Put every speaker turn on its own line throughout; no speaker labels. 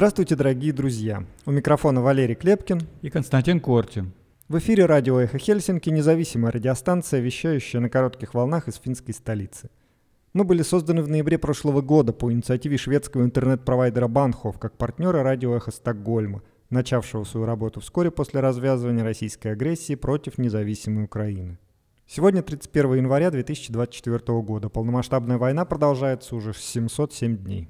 Здравствуйте, дорогие друзья. У микрофона Валерий Клепкин
и Константин Кортин.
В эфире радио «Эхо Хельсинки» независимая радиостанция, вещающая на коротких волнах из финской столицы. Мы были созданы в ноябре прошлого года по инициативе шведского интернет-провайдера Банхов как партнера радио «Эхо Стокгольма», начавшего свою работу вскоре после развязывания российской агрессии против независимой Украины. Сегодня 31 января 2024 года. Полномасштабная война продолжается уже 707 дней.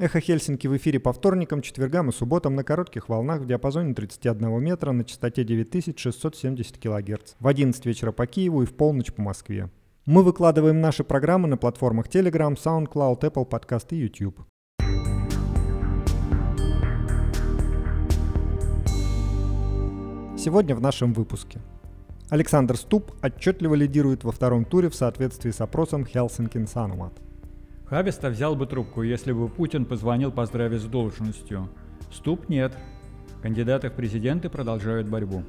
Эхо Хельсинки в эфире по вторникам, четвергам и субботам на коротких волнах в диапазоне 31 метра на частоте 9670 кГц. В 11 вечера по Киеву и в полночь по Москве. Мы выкладываем наши программы на платформах Telegram, SoundCloud, Apple Podcast и YouTube. Сегодня в нашем выпуске. Александр Ступ отчетливо лидирует во втором туре в соответствии с опросом Helsinki Sanomat.
Хабиста взял бы трубку, если бы Путин позвонил поздравить с должностью. Ступ нет. Кандидаты в президенты продолжают борьбу.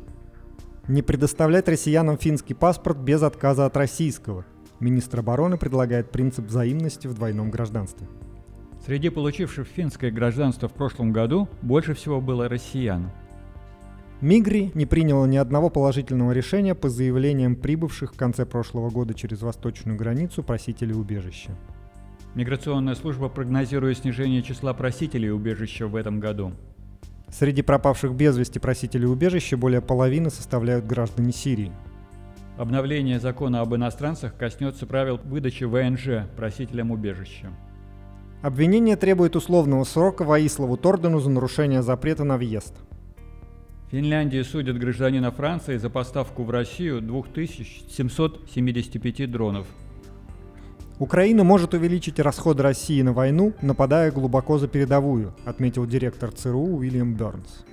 Не предоставлять россиянам финский паспорт без отказа от российского. Министр обороны предлагает принцип взаимности в двойном гражданстве.
Среди получивших финское гражданство в прошлом году больше всего было россиян.
Мигри не приняла ни одного положительного решения по заявлениям прибывших в конце прошлого года через восточную границу просителей убежища.
Миграционная служба прогнозирует снижение числа просителей убежища в этом году.
Среди пропавших без вести просителей убежища более половины составляют граждане Сирии.
Обновление закона об иностранцах коснется правил выдачи ВНЖ просителям убежища.
Обвинение требует условного срока Ваиславу Тордену за нарушение запрета на въезд.
Финляндии судят гражданина Франции за поставку в Россию 2775 дронов –
Украина может увеличить расходы России на войну, нападая глубоко за передовую, отметил директор ЦРУ Уильям Бернс.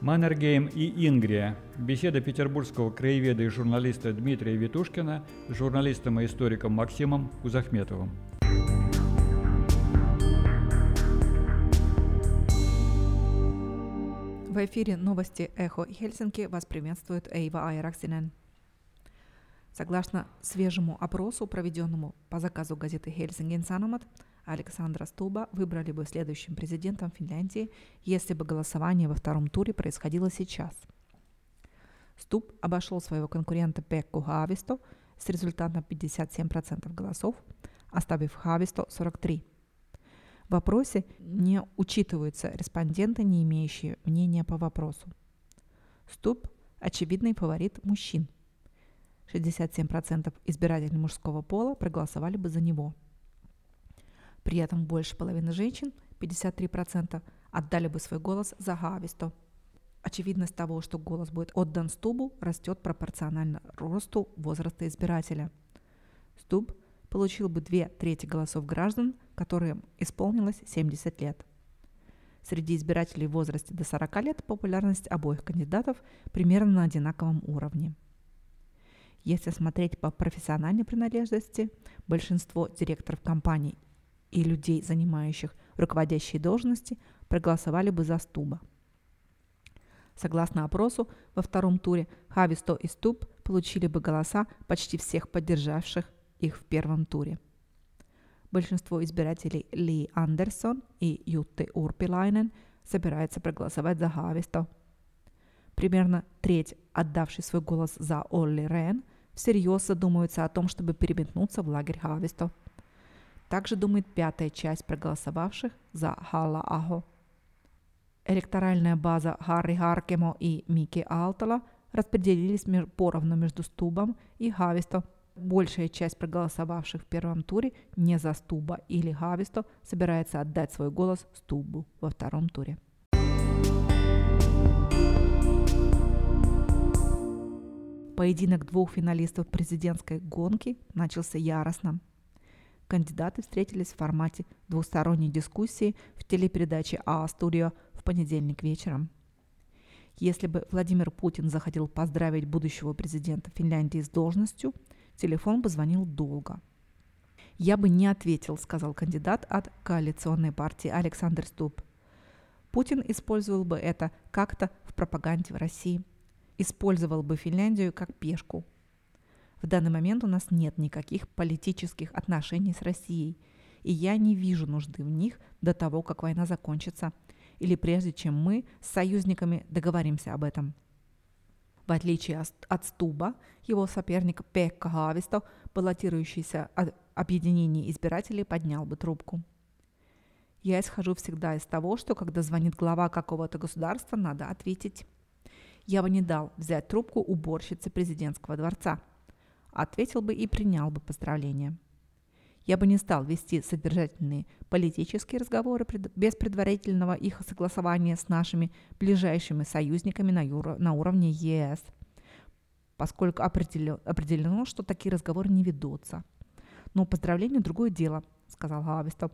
Маннергейм и Ингрия. Беседа петербургского краеведа и журналиста Дмитрия Витушкина с журналистом и историком Максимом Кузахметовым.
В эфире новости «Эхо Хельсинки» вас приветствует Эйва Айраксинен. Согласно свежему опросу, проведенному по заказу газеты Helsingin Sanomat, Александра Стуба выбрали бы следующим президентом Финляндии, если бы голосование во втором туре происходило сейчас. Стуб обошел своего конкурента Пекку Хависто с результатом 57% голосов, оставив Хависто 43%. В вопросе не учитываются респонденты, не имеющие мнения по вопросу. Стуб – очевидный фаворит мужчин – 67% избирателей мужского пола проголосовали бы за него. При этом больше половины женщин, 53%, отдали бы свой голос за Хависто. Очевидность того, что голос будет отдан Стубу, растет пропорционально росту возраста избирателя. Стуб получил бы две трети голосов граждан, которым исполнилось 70 лет. Среди избирателей в возрасте до 40 лет популярность обоих кандидатов примерно на одинаковом уровне – если смотреть по профессиональной принадлежности, большинство директоров компаний и людей, занимающих руководящие должности, проголосовали бы за Стуба. Согласно опросу, во втором туре Хависто и Стуб получили бы голоса почти всех поддержавших их в первом туре. Большинство избирателей Ли Андерсон и Ютты Урпилайнен собираются проголосовать за Хависто – Примерно треть, отдавший свой голос за Олли Рен, всерьез задумываются о том, чтобы переметнуться в лагерь Хависто. Также думает пятая часть проголосовавших за Халла Ахо. Электоральная база Харри Харкемо и Мики Алтала распределились поровну между Стубом и Хависто. Большая часть проголосовавших в первом туре не за Стуба или Хависто собирается отдать свой голос Стубу во втором туре. Поединок двух финалистов президентской гонки начался яростно. Кандидаты встретились в формате двусторонней дискуссии в телепередаче А-студио в понедельник вечером. Если бы Владимир Путин захотел поздравить будущего президента Финляндии с должностью, телефон бы звонил долго. «Я бы не ответил», — сказал кандидат от коалиционной партии Александр Ступ. Путин использовал бы это как-то в пропаганде в России – использовал бы Финляндию как пешку. В данный момент у нас нет никаких политических отношений с Россией, и я не вижу нужды в них до того, как война закончится. или прежде чем мы с союзниками договоримся об этом. В отличие от Стуба, его соперник Пекка Хависто, баллотирующийся от объединения избирателей, поднял бы трубку. Я исхожу всегда из того, что когда звонит глава какого-то государства, надо ответить. Я бы не дал взять трубку уборщицы президентского дворца. Ответил бы и принял бы поздравления. Я бы не стал вести содержательные политические разговоры без предварительного их согласования с нашими ближайшими союзниками на, юро, на уровне ЕС, поскольку определено, определено, что такие разговоры не ведутся. Но поздравление – другое дело, сказал Хависто.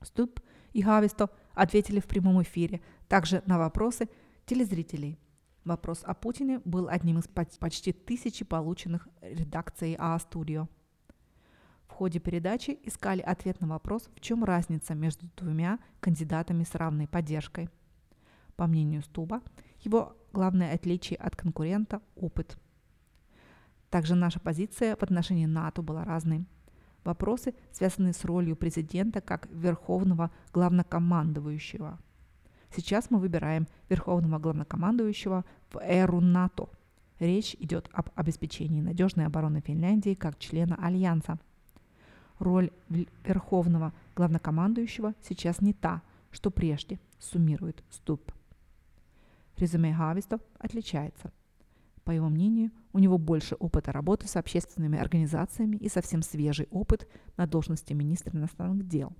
Ступ и Хависто ответили в прямом эфире, также на вопросы телезрителей. Вопрос о Путине был одним из почти тысячи полученных редакцией А-студио. В ходе передачи искали ответ на вопрос, в чем разница между двумя кандидатами с равной поддержкой. По мнению Стуба, его главное отличие от конкурента – опыт. Также наша позиция в отношении НАТО была разной. Вопросы, связанные с ролью президента как верховного главнокомандующего. Сейчас мы выбираем верховного главнокомандующего в эру НАТО. Речь идет об обеспечении надежной обороны Финляндии как члена Альянса – Роль верховного главнокомандующего сейчас не та, что прежде, суммирует Ступ. Резюме Хавистов отличается. По его мнению, у него больше опыта работы с общественными организациями и совсем свежий опыт на должности министра иностранных дел,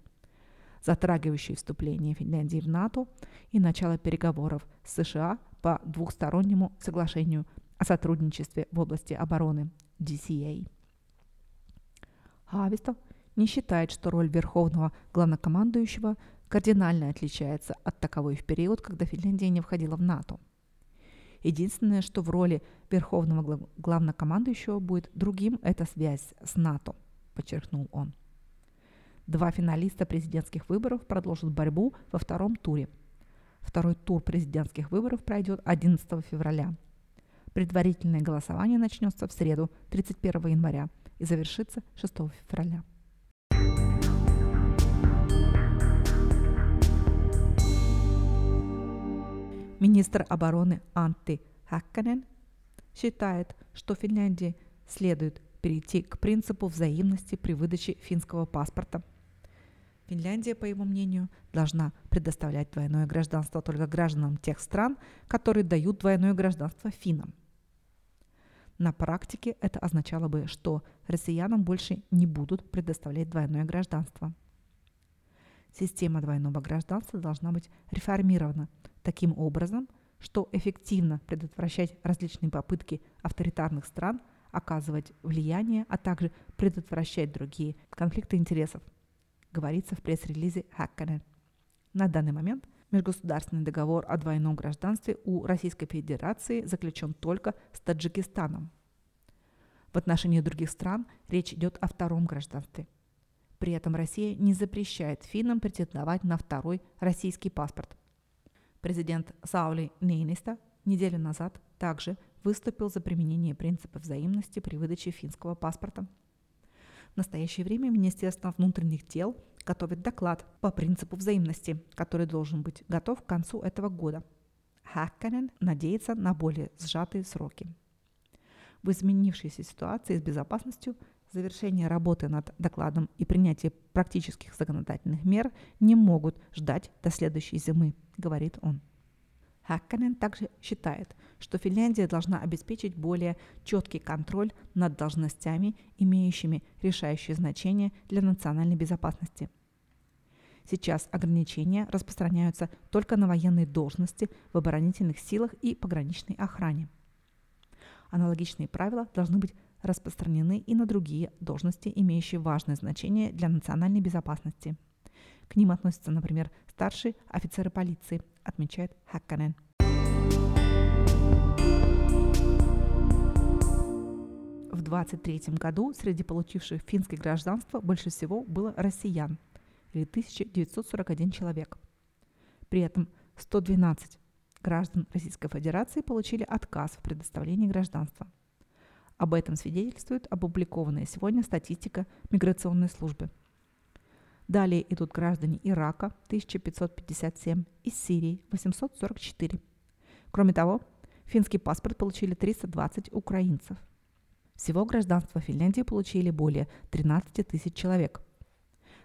затрагивающий вступление Финляндии в НАТО и начало переговоров с США по двухстороннему соглашению о сотрудничестве в области обороны DCA. Хавистов не считает, что роль верховного главнокомандующего кардинально отличается от таковой в период, когда Финляндия не входила в НАТО. Единственное, что в роли верховного главнокомандующего будет другим, это связь с НАТО, подчеркнул он. Два финалиста президентских выборов продолжат борьбу во втором туре. Второй тур президентских выборов пройдет 11 февраля. Предварительное голосование начнется в среду, 31 января, и завершится 6 февраля. Министр обороны Анти Хакканен считает, что Финляндии следует перейти к принципу взаимности при выдаче финского паспорта. Финляндия, по его мнению, должна предоставлять двойное гражданство только гражданам тех стран, которые дают двойное гражданство финнам – на практике это означало бы, что россиянам больше не будут предоставлять двойное гражданство. Система двойного гражданства должна быть реформирована таким образом, что эффективно предотвращать различные попытки авторитарных стран оказывать влияние, а также предотвращать другие конфликты интересов, говорится в пресс-релизе Хакканен. На данный момент Межгосударственный договор о двойном гражданстве у Российской Федерации заключен только с Таджикистаном. В отношении других стран речь идет о втором гражданстве. При этом Россия не запрещает финнам претендовать на второй российский паспорт. Президент Саули Нейниста неделю назад также выступил за применение принципа взаимности при выдаче финского паспорта. В настоящее время Министерство внутренних дел – готовит доклад по принципу взаимности, который должен быть готов к концу этого года. Хакканен надеется на более сжатые сроки. В изменившейся ситуации с безопасностью завершение работы над докладом и принятие практических законодательных мер не могут ждать до следующей зимы, говорит он. Хакканен также считает, что Финляндия должна обеспечить более четкий контроль над должностями, имеющими решающее значение для национальной безопасности. Сейчас ограничения распространяются только на военные должности в оборонительных силах и пограничной охране. Аналогичные правила должны быть распространены и на другие должности, имеющие важное значение для национальной безопасности. К ним относятся, например, старшие офицеры полиции, отмечает Хакканен. В 23 году среди получивших финское гражданство больше всего было россиян или 1941 человек. При этом 112 граждан Российской Федерации получили отказ в предоставлении гражданства. Об этом свидетельствует опубликованная сегодня статистика миграционной службы. Далее идут граждане Ирака 1557 и Сирии 844. Кроме того, финский паспорт получили 320 украинцев. Всего гражданство Финляндии получили более 13 тысяч человек.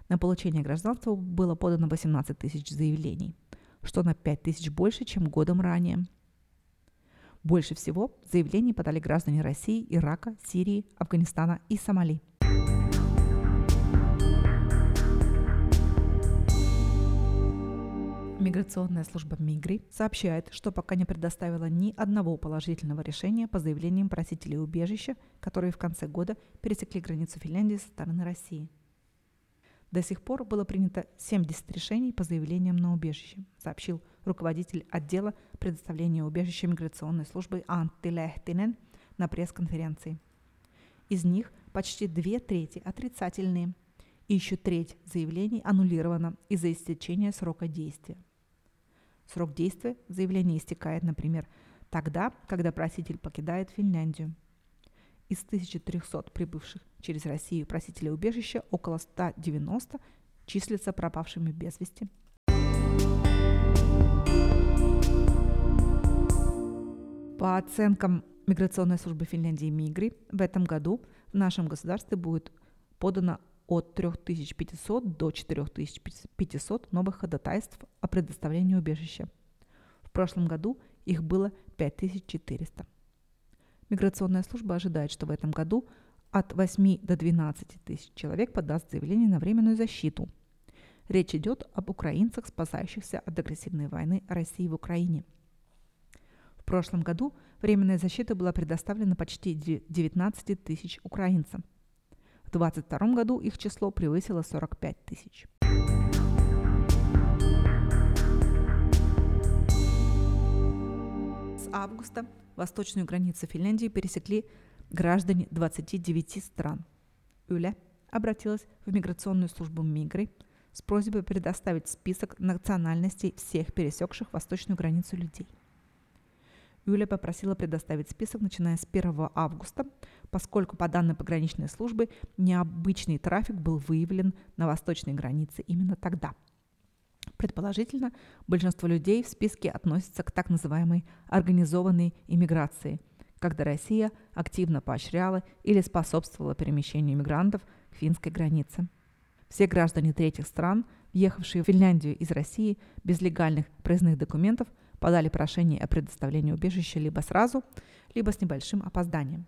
На получение гражданства было подано 18 тысяч заявлений, что на 5 тысяч больше, чем годом ранее. Больше всего заявлений подали граждане России, Ирака, Сирии, Афганистана и Сомали. Миграционная служба МИГРИ сообщает, что пока не предоставила ни одного положительного решения по заявлениям просителей убежища, которые в конце года пересекли границу Финляндии со стороны России. До сих пор было принято 70 решений по заявлениям на убежище, сообщил руководитель отдела предоставления убежища миграционной службы Анtti Лехтинен на пресс-конференции. Из них почти две трети отрицательные, и еще треть заявлений аннулирована из-за истечения срока действия. Срок действия заявления истекает, например, тогда, когда проситель покидает Финляндию. Из 1300 прибывших через Россию просителей убежища около 190 числятся пропавшими без вести. По оценкам Миграционной службы Финляндии МИГРИ, в этом году в нашем государстве будет подано от 3500 до 4500 новых ходатайств о предоставлении убежища. В прошлом году их было 5400. Миграционная служба ожидает, что в этом году от 8 до 12 тысяч человек подаст заявление на временную защиту. Речь идет об украинцах, спасающихся от агрессивной войны России в Украине. В прошлом году временная защита была предоставлена почти 19 тысяч украинцам – в 2022 году их число превысило 45 тысяч. С августа восточную границу Финляндии пересекли граждане 29 стран. Юля обратилась в миграционную службу Мигры с просьбой предоставить список национальностей всех пересекших восточную границу людей. Юля попросила предоставить список, начиная с 1 августа, поскольку по данным пограничной службы необычный трафик был выявлен на восточной границе именно тогда. Предположительно, большинство людей в списке относятся к так называемой организованной иммиграции, когда Россия активно поощряла или способствовала перемещению иммигрантов к финской границе. Все граждане третьих стран, въехавшие в Финляндию из России без легальных проездных документов, подали прошение о предоставлении убежища либо сразу, либо с небольшим опозданием.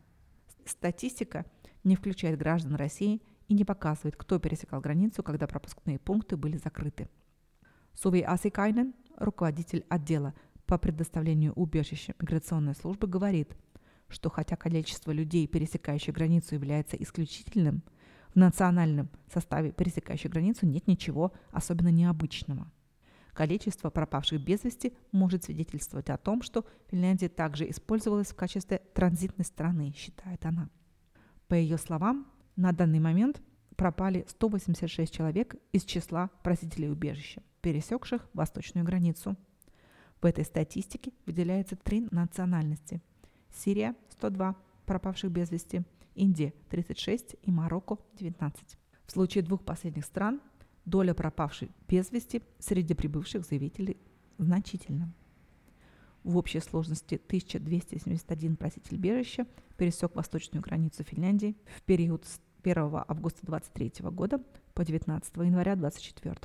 Статистика не включает граждан России и не показывает, кто пересекал границу, когда пропускные пункты были закрыты. Суви Асикайнен, руководитель отдела по предоставлению убежища миграционной службы, говорит, что хотя количество людей, пересекающих границу, является исключительным, в национальном составе пересекающих границу нет ничего особенно необычного – Количество пропавших без вести может свидетельствовать о том, что Финляндия также использовалась в качестве транзитной страны, считает она. По ее словам, на данный момент пропали 186 человек из числа просителей убежища, пересекших восточную границу. В этой статистике выделяются три национальности. Сирия – 102 пропавших без вести, Индия – 36 и Марокко – 19. В случае двух последних стран доля пропавших без вести среди прибывших заявителей значительна. В общей сложности 1271 проситель бежища пересек восточную границу Финляндии в период с 1 августа 23 года по 19 января 24.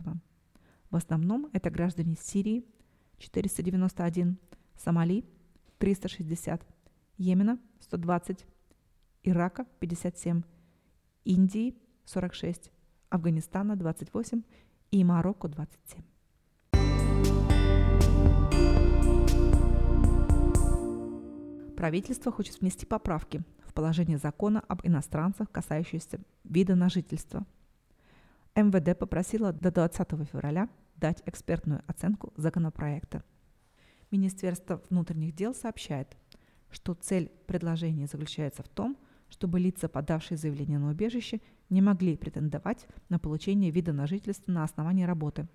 В основном это граждане Сирии 491, Сомали 360, Йемена 120, Ирака 57, Индии 46, Афганистана 28 и Марокко 27. Правительство хочет внести поправки в положение закона об иностранцах, касающиеся вида на жительство. МВД попросила до 20 февраля дать экспертную оценку законопроекта. Министерство внутренних дел сообщает, что цель предложения заключается в том, чтобы лица, подавшие заявление на убежище, не могли претендовать на получение вида на жительство на основании работы,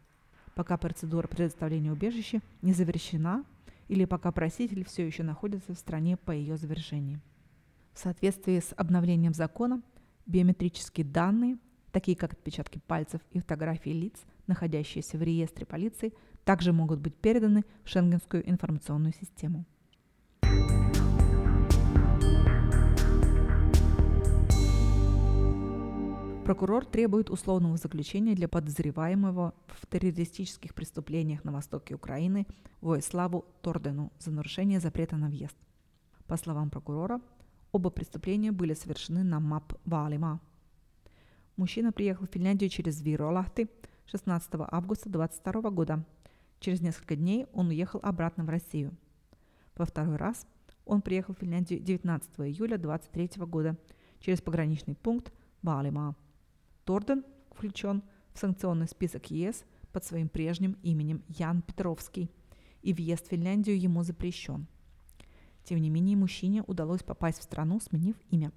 пока процедура предоставления убежища не завершена или пока проситель все еще находится в стране по ее завершении. В соответствии с обновлением закона, биометрические данные, такие как отпечатки пальцев и фотографии лиц, находящиеся в реестре полиции, также могут быть переданы в Шенгенскую информационную систему. Прокурор требует условного заключения для подозреваемого в террористических преступлениях на востоке Украины Воиславу Тордену за нарушение запрета на въезд. По словам прокурора, оба преступления были совершены на МАП Валима. Мужчина приехал в Финляндию через Виролахты 16 августа 2022 года. Через несколько дней он уехал обратно в Россию. Во второй раз он приехал в Финляндию 19 июля 2023 года через пограничный пункт Валима. Торден включен в санкционный список ЕС под своим прежним именем Ян Петровский, и въезд в Финляндию ему запрещен. Тем не менее, мужчине удалось попасть в страну, сменив имя.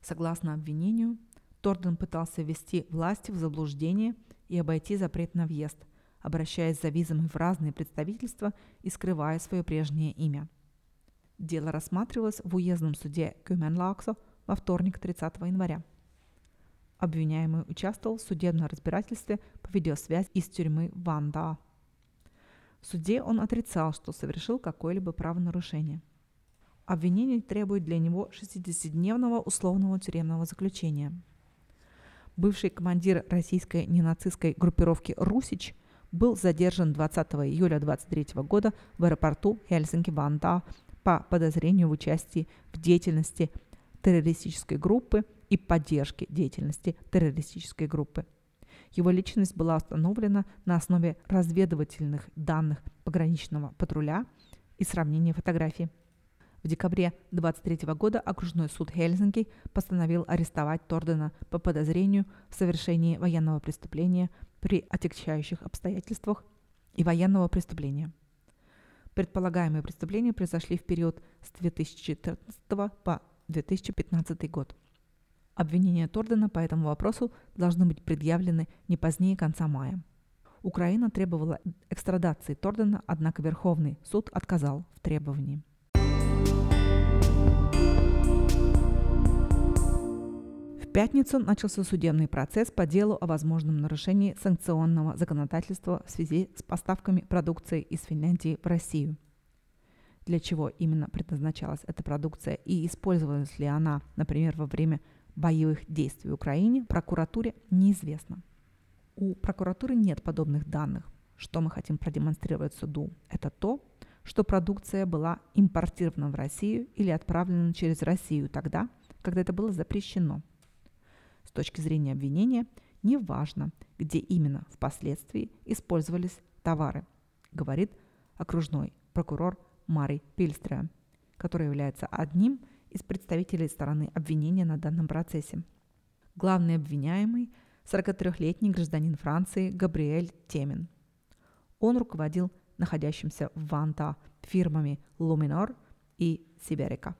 Согласно обвинению, Торден пытался ввести власти в заблуждение и обойти запрет на въезд, обращаясь за визами в разные представительства и скрывая свое прежнее имя. Дело рассматривалось в уездном суде Кюменлаксо во вторник 30 января. Обвиняемый участвовал в судебном разбирательстве по видеосвязи из тюрьмы Ванда. В суде он отрицал, что совершил какое-либо правонарушение. Обвинение требует для него 60-дневного условного тюремного заключения. Бывший командир российской ненацистской группировки «Русич» был задержан 20 июля 2023 года в аэропорту Хельсинки-Ванда по подозрению в участии в деятельности террористической группы – и поддержки деятельности террористической группы. Его личность была установлена на основе разведывательных данных пограничного патруля и сравнения фотографий. В декабре 23 года окружной суд Хельсинки постановил арестовать Тордена по подозрению в совершении военного преступления при отягчающих обстоятельствах и военного преступления. Предполагаемые преступления произошли в период с 2014 по 2015 год. Обвинения Тордена по этому вопросу должны быть предъявлены не позднее конца мая. Украина требовала экстрадации Тордена, однако Верховный суд отказал в требовании. В пятницу начался судебный процесс по делу о возможном нарушении санкционного законодательства в связи с поставками продукции из Финляндии в Россию. Для чего именно предназначалась эта продукция и использовалась ли она, например, во время боевых действий в Украине прокуратуре неизвестно. У прокуратуры нет подобных данных. Что мы хотим продемонстрировать суду? Это то, что продукция была импортирована в Россию или отправлена через Россию тогда, когда это было запрещено. С точки зрения обвинения, не важно, где именно впоследствии использовались товары, говорит окружной прокурор Мари Пильстрем, который является одним из представителей стороны обвинения на данном процессе. Главный обвиняемый – 43-летний гражданин Франции Габриэль Темин. Он руководил находящимся в Ванта фирмами Luminor и Сиберика.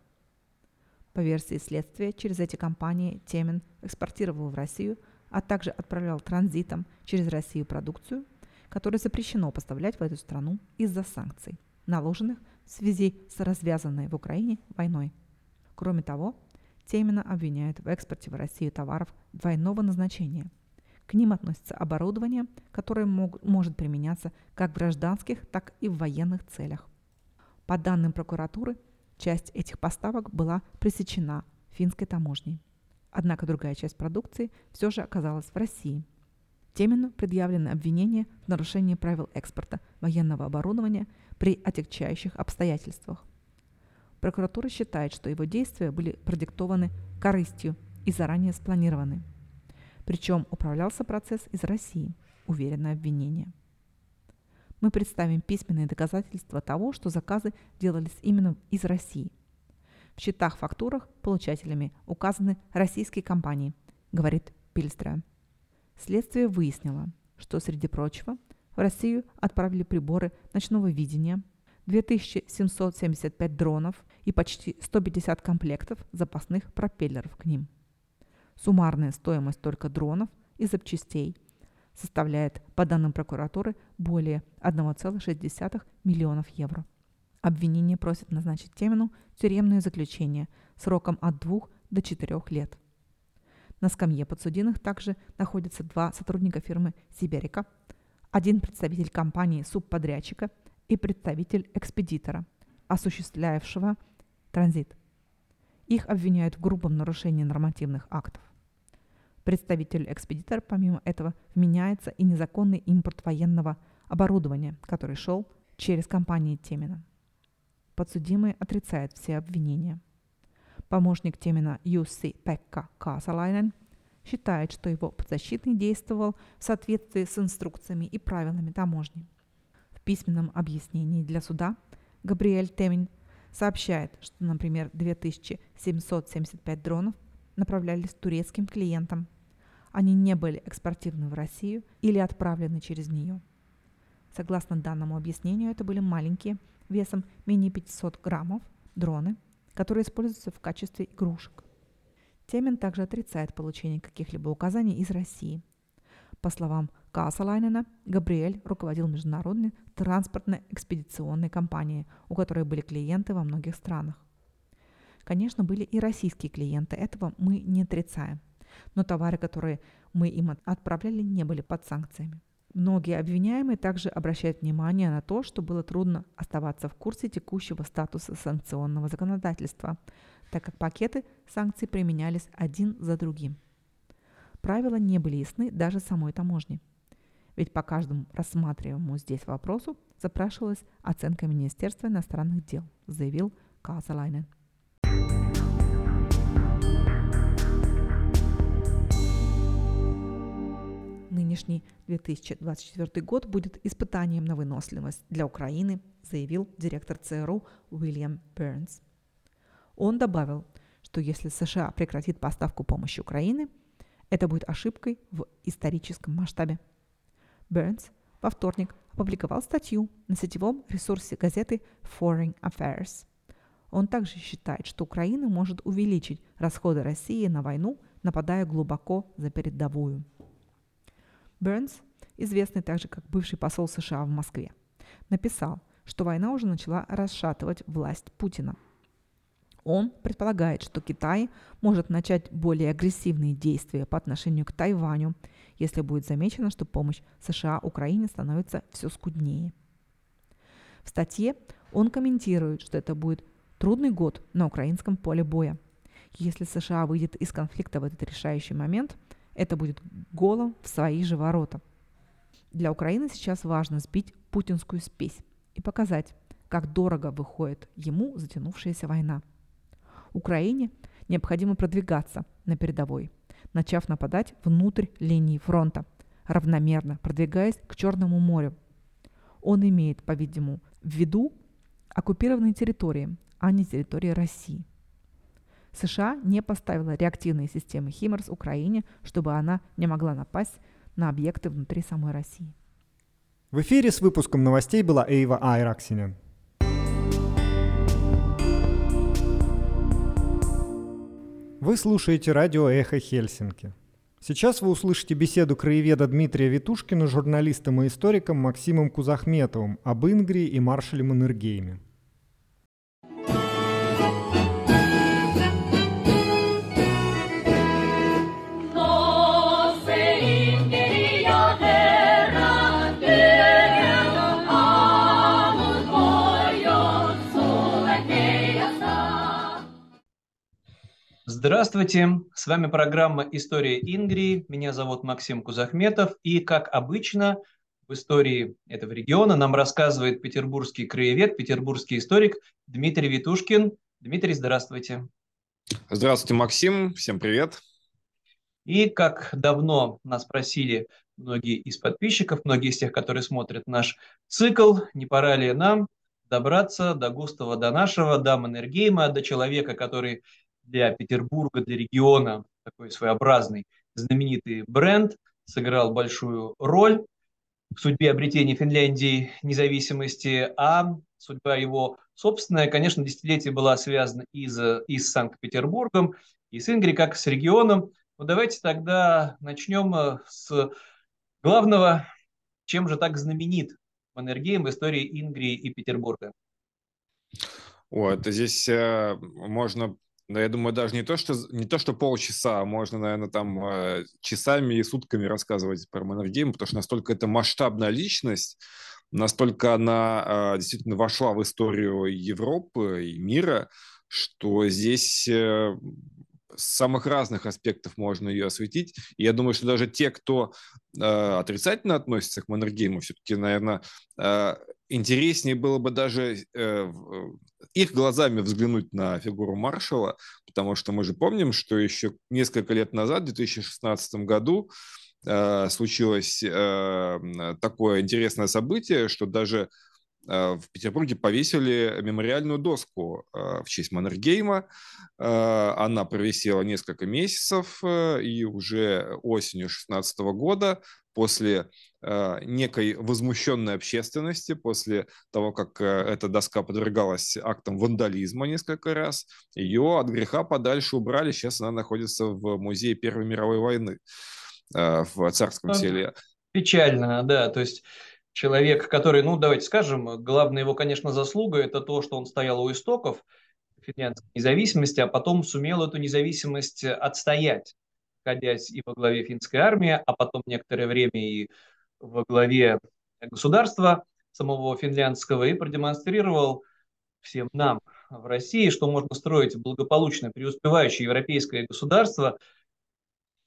По версии следствия, через эти компании Темин экспортировал в Россию, а также отправлял транзитом через Россию продукцию, которую запрещено поставлять в эту страну из-за санкций, наложенных в связи с развязанной в Украине войной. Кроме того, Темина обвиняют в экспорте в Россию товаров двойного назначения. К ним относится оборудование, которое мог, может применяться как в гражданских, так и в военных целях. По данным прокуратуры, часть этих поставок была пресечена финской таможней. Однако другая часть продукции все же оказалась в России. Темину предъявлено обвинение в нарушении правил экспорта военного оборудования при отягчающих обстоятельствах – Прокуратура считает, что его действия были продиктованы корыстью и заранее спланированы. Причем управлялся процесс из России, уверено обвинение. Мы представим письменные доказательства того, что заказы делались именно из России. В счетах-фактурах получателями указаны российские компании, говорит Пильстра. Следствие выяснило, что, среди прочего, в Россию отправили приборы ночного видения – 2775 дронов и почти 150 комплектов запасных пропеллеров к ним. Суммарная стоимость только дронов и запчастей составляет, по данным прокуратуры, более 1,6 миллионов евро. Обвинение просит назначить Темину тюремное заключение сроком от 2 до 4 лет. На скамье подсудимых также находятся два сотрудника фирмы Сиберика, один представитель компании субподрядчика и представитель экспедитора, осуществлявшего транзит. Их обвиняют в грубом нарушении нормативных актов. Представитель экспедитора, помимо этого, вменяется и незаконный импорт военного оборудования, который шел через компании Темина. Подсудимый отрицает все обвинения. Помощник Темина Юсси Пекка Касалайнен считает, что его подзащитный действовал в соответствии с инструкциями и правилами таможни. Письменном объяснении для суда Габриэль Темин сообщает, что, например, 2775 дронов направлялись турецким клиентам. Они не были экспортированы в Россию или отправлены через нее. Согласно данному объяснению, это были маленькие, весом менее 500 граммов, дроны, которые используются в качестве игрушек. Темин также отрицает получение каких-либо указаний из России. По словам Кассалайнена, Габриэль руководил международной транспортной экспедиционной компанией, у которой были клиенты во многих странах. Конечно, были и российские клиенты, этого мы не отрицаем. Но товары, которые мы им отправляли, не были под санкциями. Многие обвиняемые также обращают внимание на то, что было трудно оставаться в курсе текущего статуса санкционного законодательства, так как пакеты санкций применялись один за другим. Правила не были ясны даже самой таможне. Ведь по каждому рассматриваемому здесь вопросу запрашивалась оценка Министерства иностранных дел, заявил Касалайнен. Нынешний 2024 год будет испытанием на выносливость для Украины, заявил директор ЦРУ Уильям Бернс. Он добавил, что если США прекратит поставку помощи Украине, это будет ошибкой в историческом масштабе. Бернс во вторник опубликовал статью на сетевом ресурсе газеты Foreign Affairs. Он также считает, что Украина может увеличить расходы России на войну, нападая глубоко за передовую. Бернс, известный также как бывший посол США в Москве, написал, что война уже начала расшатывать власть Путина. Он предполагает, что Китай может начать более агрессивные действия по отношению к Тайваню, если будет замечено, что помощь США Украине становится все скуднее. В статье он комментирует, что это будет трудный год на украинском поле боя. Если США выйдет из конфликта в этот решающий момент, это будет голом в свои же ворота. Для Украины сейчас важно сбить путинскую спесь и показать, как дорого выходит ему затянувшаяся война. Украине необходимо продвигаться на передовой, начав нападать внутрь линии фронта, равномерно продвигаясь к Черному морю. Он имеет, по-видимому, в виду оккупированные территории, а не территории России – США не поставила реактивные системы «Химарс» Украине, чтобы она не могла напасть на объекты внутри самой России.
В эфире с выпуском новостей была Эйва Айраксинен. Вы слушаете радио «Эхо Хельсинки». Сейчас вы услышите беседу краеведа Дмитрия Витушкина с журналистом и историком Максимом Кузахметовым об Ингрии и маршале Маннергейме.
Здравствуйте, с вами программа «История Ингрии». Меня зовут Максим Кузахметов. И, как обычно, в истории этого региона нам рассказывает петербургский краевед, петербургский историк Дмитрий Витушкин. Дмитрий, здравствуйте.
Здравствуйте, Максим. Всем привет.
И, как давно нас просили многие из подписчиков, многие из тех, которые смотрят наш цикл, не пора ли нам добраться до Густава, до нашего, до Маннергейма, до человека, который для Петербурга, для региона такой своеобразный знаменитый бренд, сыграл большую роль в судьбе обретения Финляндии независимости, а судьба его собственная, конечно, десятилетие была связана и, с, и с Санкт-Петербургом, и с Ингри, как с регионом. Но давайте тогда начнем э, с главного, чем же так знаменит Маннергейм в истории Ингрии и Петербурга.
Это здесь э, можно Да, я думаю, даже не то, что, не то, что полчаса, а можно, наверное, там э, часами и сутками рассказывать про Маннергейм, потому что настолько это масштабная личность, настолько она э, действительно вошла в историю Европы и мира, что здесь э, с самых разных аспектов можно ее осветить. И я думаю, что даже те, кто э, отрицательно относится к Маннергейму, все-таки, наверное, э, интереснее было бы даже э, их глазами взглянуть на фигуру маршала, потому что мы же помним, что еще несколько лет назад, в 2016 году, э, случилось э, такое интересное событие, что даже э, в Петербурге повесили мемориальную доску э, в честь Маннергейма. Э, она провисела несколько месяцев, и уже осенью 2016 года после э, некой возмущенной общественности, после того, как э, эта доска подвергалась актам вандализма несколько раз, ее от греха подальше убрали. Сейчас она находится в музее Первой мировой войны э, в Царском селе.
Печально, да. То есть человек, который, ну, давайте скажем, главная его, конечно, заслуга – это то, что он стоял у истоков финляндской независимости, а потом сумел эту независимость отстоять находясь и во главе финской армии, а потом некоторое время и во главе государства самого финляндского, и продемонстрировал всем нам в России, что можно строить благополучное, преуспевающее европейское государство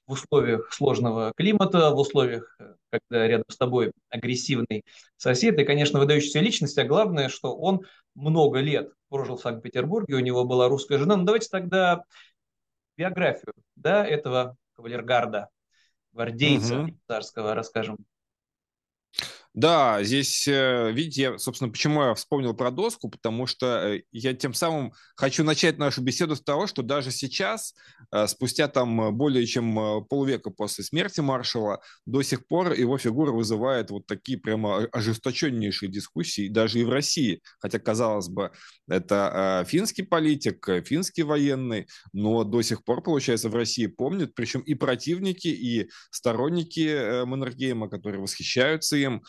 в условиях сложного климата, в условиях, когда рядом с тобой агрессивный сосед, и, конечно, выдающаяся личность, а главное, что он много лет прожил в Санкт-Петербурге, у него была русская жена. Ну, давайте тогда биографию да, этого кавалергарда, гвардейца угу. царского, расскажем.
Да, здесь, э, видите, собственно, почему я вспомнил про доску, потому что э, я тем самым хочу начать нашу беседу с того, что даже сейчас, э, спустя там более чем полвека после смерти маршала, до сих пор его фигура вызывает вот такие прямо ожесточеннейшие дискуссии, даже и в России. Хотя, казалось бы, это финский политик, финский военный, но до сих пор, получается, в России помнят, причем и противники, и сторонники Маннергейма, которые восхищаются им,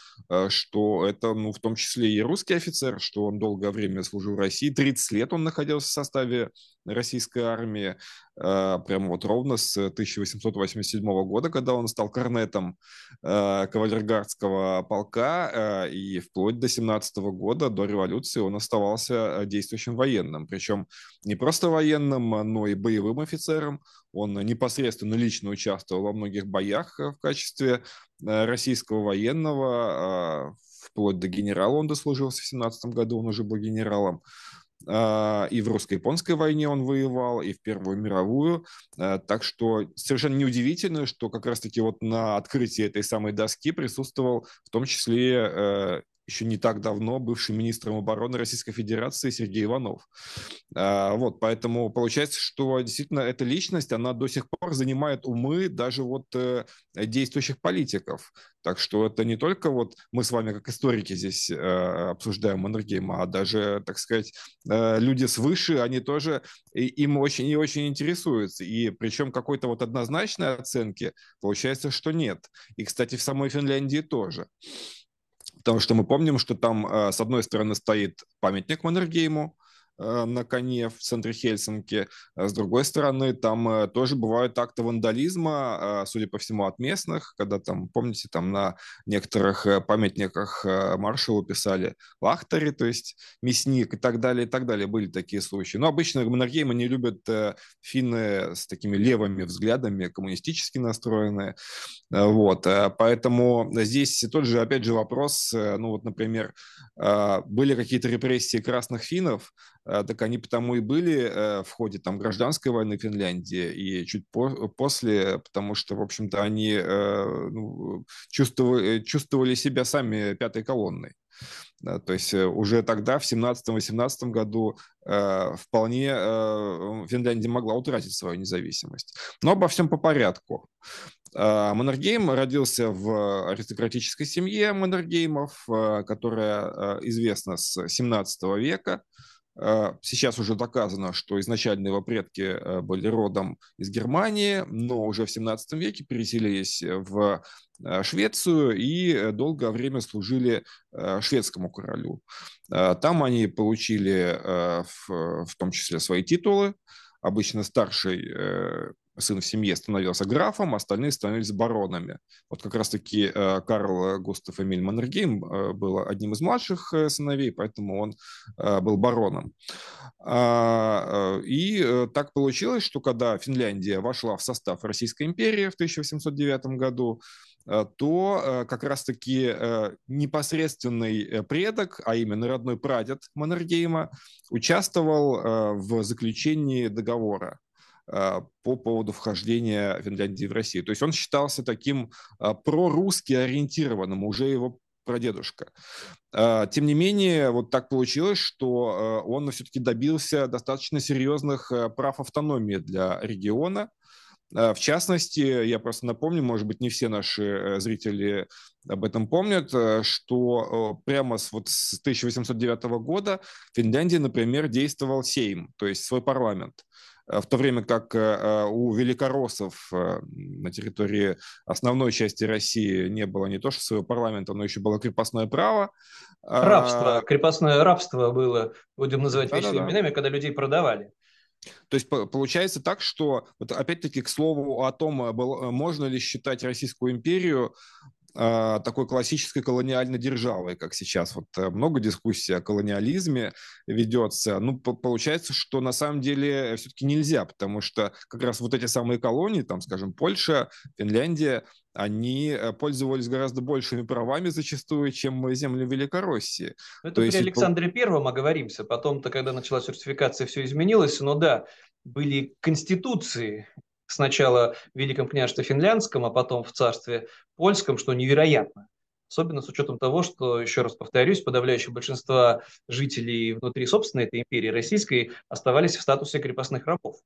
что это, ну, в том числе и русский офицер, что он долгое время служил в России, 30 лет он находился в составе российской армии, э, прямо вот ровно с 1887 года, когда он стал корнетом э, кавалергардского полка, и вплоть до 17 года, до революции, он оставался действующим военным, причем не просто военным, но и боевым офицером. Он непосредственно лично участвовал во многих боях в качестве российского военного, вплоть до генерала он дослужился в 17 году, он уже был генералом. А, и в русско-японской войне он воевал, и в Первую мировую. Так что совершенно неудивительно, что как раз-таки вот на открытии этой самой доски присутствовал в том числе э, еще не так давно бывший министром обороны Российской Федерации Сергей Иванов. А, вот, поэтому получается, что действительно эта личность, она до сих пор занимает умы даже вот э, действующих политиков. Так что это не только вот мы с вами как историки здесь э, обсуждаем Маннергейма, а даже, так сказать, э, люди свыше, они тоже им очень и очень интересуются. И причем какой-то вот однозначной оценки получается, что нет. И, кстати, в самой Финляндии тоже. Потому что мы помним, что там э, с одной стороны стоит памятник Маннергейму, на коне в центре Хельсинки. А с другой стороны, там э, тоже бывают акты вандализма, э, судя по всему, от местных, когда там, помните, там на некоторых памятниках маршалу писали лахтари, то есть мясник и так далее, и так далее. Были такие случаи. Но обычно Маннергейма не любят финны с такими левыми взглядами, коммунистически настроенные. Вот. Поэтому здесь тот же, опять же, вопрос, ну вот, например, были какие-то репрессии красных финнов, так они потому и были э, в ходе там гражданской войны Финляндии и чуть по после, потому что, в общем-то, они э, ну, чувствовали, чувствовали себя сами пятой колонной. То есть э, уже тогда, в 17-18 году, э, вполне э, Финляндия могла утратить свою независимость. Но обо всем по порядку. Э, Маннергейм родился в аристократической семье Маннергеймов, э, которая известна с 17 века. Э, сейчас уже доказано, что изначально его предки э, были родом из Германии, но уже в 17 веке переселились в э, Швецию и долгое время служили шведскому королю. Там они получили в том числе свои титулы, обычно старший сын в семье становился графом, остальные становились баронами. Вот как раз-таки Карл Густав Эмиль Маннергейм был одним из младших сыновей, поэтому он был бароном. А, и так получилось, что когда Финляндия вошла в состав Российской империи в 1809 году, Э, то э, как раз-таки э, непосредственный предок, а именно родной прадед Маннергейма, участвовал в заключении договора по поводу вхождения Финляндии в Россию. То есть он считался таким прорусски ориентированным, уже его прадедушка. Тем не менее, вот так получилось, что он все-таки добился достаточно серьезных прав автономии для региона, Э, в частности, я просто напомню, может быть, не все наши э, зрители об этом помнят, э, что прямо с, вот с 1809 года в Финляндии, например, действовал Сейм, то есть свой парламент в то время как у великороссов на территории основной части России не было не то что своего парламента, но еще было крепостное право.
Рабство, крепостное рабство было, будем называть да, вещи да, именами, когда людей продавали.
То есть получается так, что, вот опять-таки, к слову о том, э, можно ли считать Российскую империю а, такой классической колониальной державой, как сейчас. Вот э, много дискуссий о колониализме ведется. Ну, получается, что на самом деле все-таки нельзя, потому что как раз вот эти самые колонии, там, скажем, Польша, Финляндия, они э, пользовались гораздо большими правами зачастую, чем земли Великороссии.
Ну, это То при есть... Александре Первом оговоримся. Потом-то, когда началась русификация, все изменилось. Но да, были конституции, сначала в Великом княжестве Финляндском, а потом в царстве Польском, что невероятно. Особенно с учетом того, что, еще раз повторюсь, подавляющее большинство жителей внутри собственной этой империи российской оставались в статусе крепостных рабов.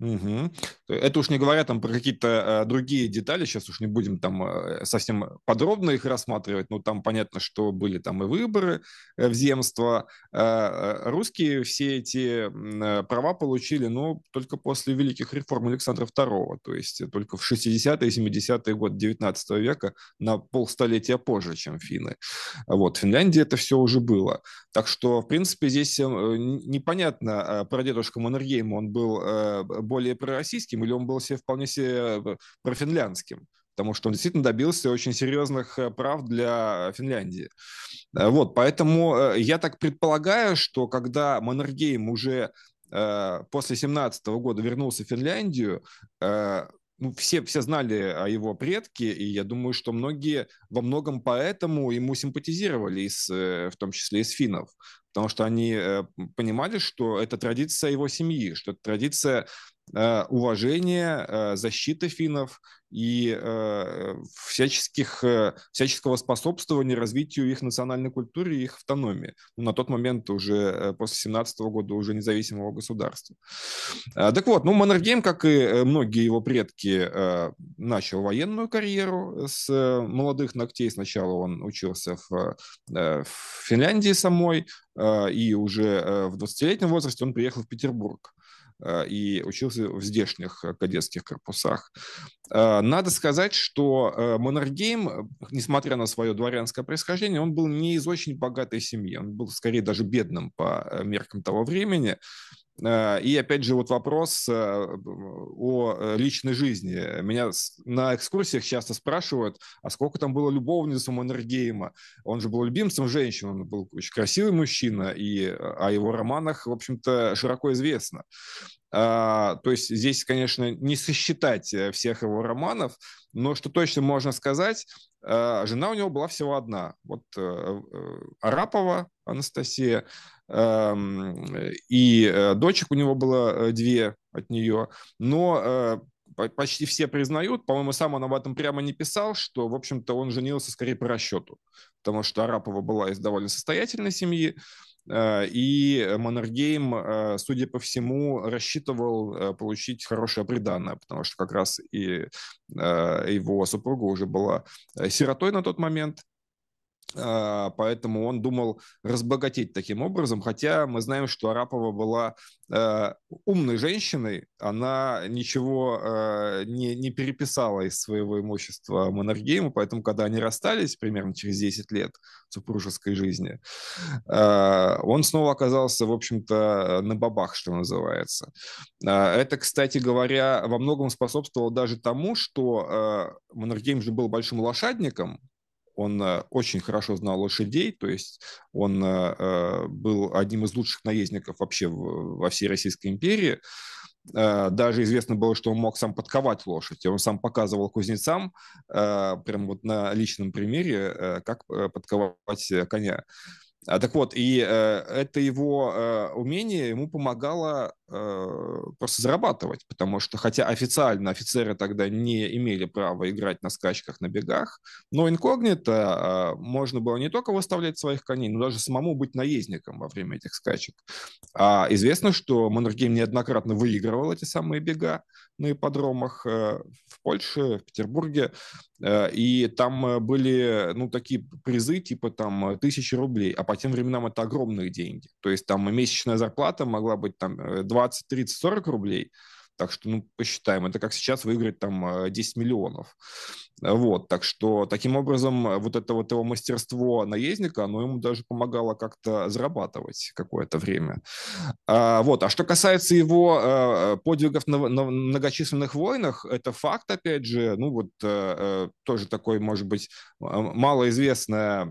Угу. Это уж не говоря там про какие-то э, другие детали, сейчас уж не будем там э, совсем подробно их рассматривать, но там понятно, что были там и выборы э, в земство. Русские все эти права получили, ну, только после великих реформ Александра II, то есть только в 60-е и 70-е годы 19 века, на полстолетия позже, чем финны. Вот, в Финляндии это все уже было. Так что, в принципе, здесь непонятно, прадедушка Маннергейма, он был более пророссийским, или он был себе вполне себе э, профинляндским, потому что он действительно добился очень серьезных э, прав для Финляндии. Э, вот, поэтому я так предполагаю, что когда Маннергейм уже после 17 года вернулся в Финляндию, ну, все, все знали о его предке, и я думаю, что многие во многом поэтому ему симпатизировали, из, в том числе из финнов потому что они понимали, что это традиция его семьи, что это традиция Э, уважение, э, защита финнов и э, всяческих, всяческого способствования развитию их национальной культуры и их автономии. Ну, на тот момент уже после 17 года уже независимого государства. Так вот, ну, Маннергейм, как и многие его предки, начал военную карьеру с молодых ногтей. Сначала он учился в, в Финляндии самой, и уже в 20-летнем возрасте он приехал в Петербург. Э, и учился в здешних э, кадетских корпусах. Э, надо сказать, что Маннергейм, несмотря на свое дворянское происхождение, он был не из очень богатой семьи, он был скорее даже бедным по меркам того времени. Э, и опять же вот вопрос э, о э, личной жизни. Меня на экскурсиях часто спрашивают, а сколько там было любовниц у Маннергейма? Он же был любимцем женщин, он был очень красивый мужчина, и о его романах, в общем-то, широко известно. А, то есть здесь, конечно, не сосчитать всех его романов, но что точно можно сказать, жена у него была всего одна. Вот Арапова Анастасия, Эм, и э, дочек у него было э, две от нее, но э, почти все признают, по-моему, сам он об этом прямо не писал, что, в общем-то, он женился скорее по расчету, потому что Арапова была из довольно состоятельной семьи, и Маннергейм, судя по всему, рассчитывал получить хорошее приданное, потому что как раз и его супруга уже была сиротой на тот момент, поэтому он думал разбогатеть таким образом, хотя мы знаем, что Арапова была э, умной женщиной, она ничего э, не, не переписала из своего имущества Маннергейму, поэтому, когда они расстались примерно через 10 лет супружеской жизни, э, он снова оказался, в общем-то, на бабах, что называется. Это, кстати говоря, во многом способствовало даже тому, что Маннергейм же был большим лошадником, он э, очень хорошо знал лошадей, то есть он э, э, был одним из лучших наездников вообще во всей Российской империи. Даже известно было, что он мог сам подковать лошадь. Он сам показывал кузнецам, прям вот на личном примере, как подковать коня. А, так вот, и э, это его э, умение ему помогало э, просто зарабатывать, потому что, хотя официально офицеры тогда не имели права играть на скачках, на бегах, но инкогнито э, можно было не только выставлять своих коней, но даже самому быть наездником во время этих скачек. А известно, что Маннергейм неоднократно выигрывал эти самые бега на ипподромах э, в Польше, в Петербурге, и там э, были, ну, такие призы, типа там тысячи рублей, а по тем временам это огромные деньги. То есть там месячная зарплата могла быть там 20, 30, 40 рублей, так что, ну, посчитаем, это как сейчас выиграть там 10 миллионов. Вот, так что таким образом э, вот это вот его мастерство наездника, оно ему даже помогало как-то зарабатывать какое-то время. А, вот, а что касается его а, подвигов на, на многочисленных войнах, это факт, опять же, ну вот а, тоже такой, может быть, малоизвестный,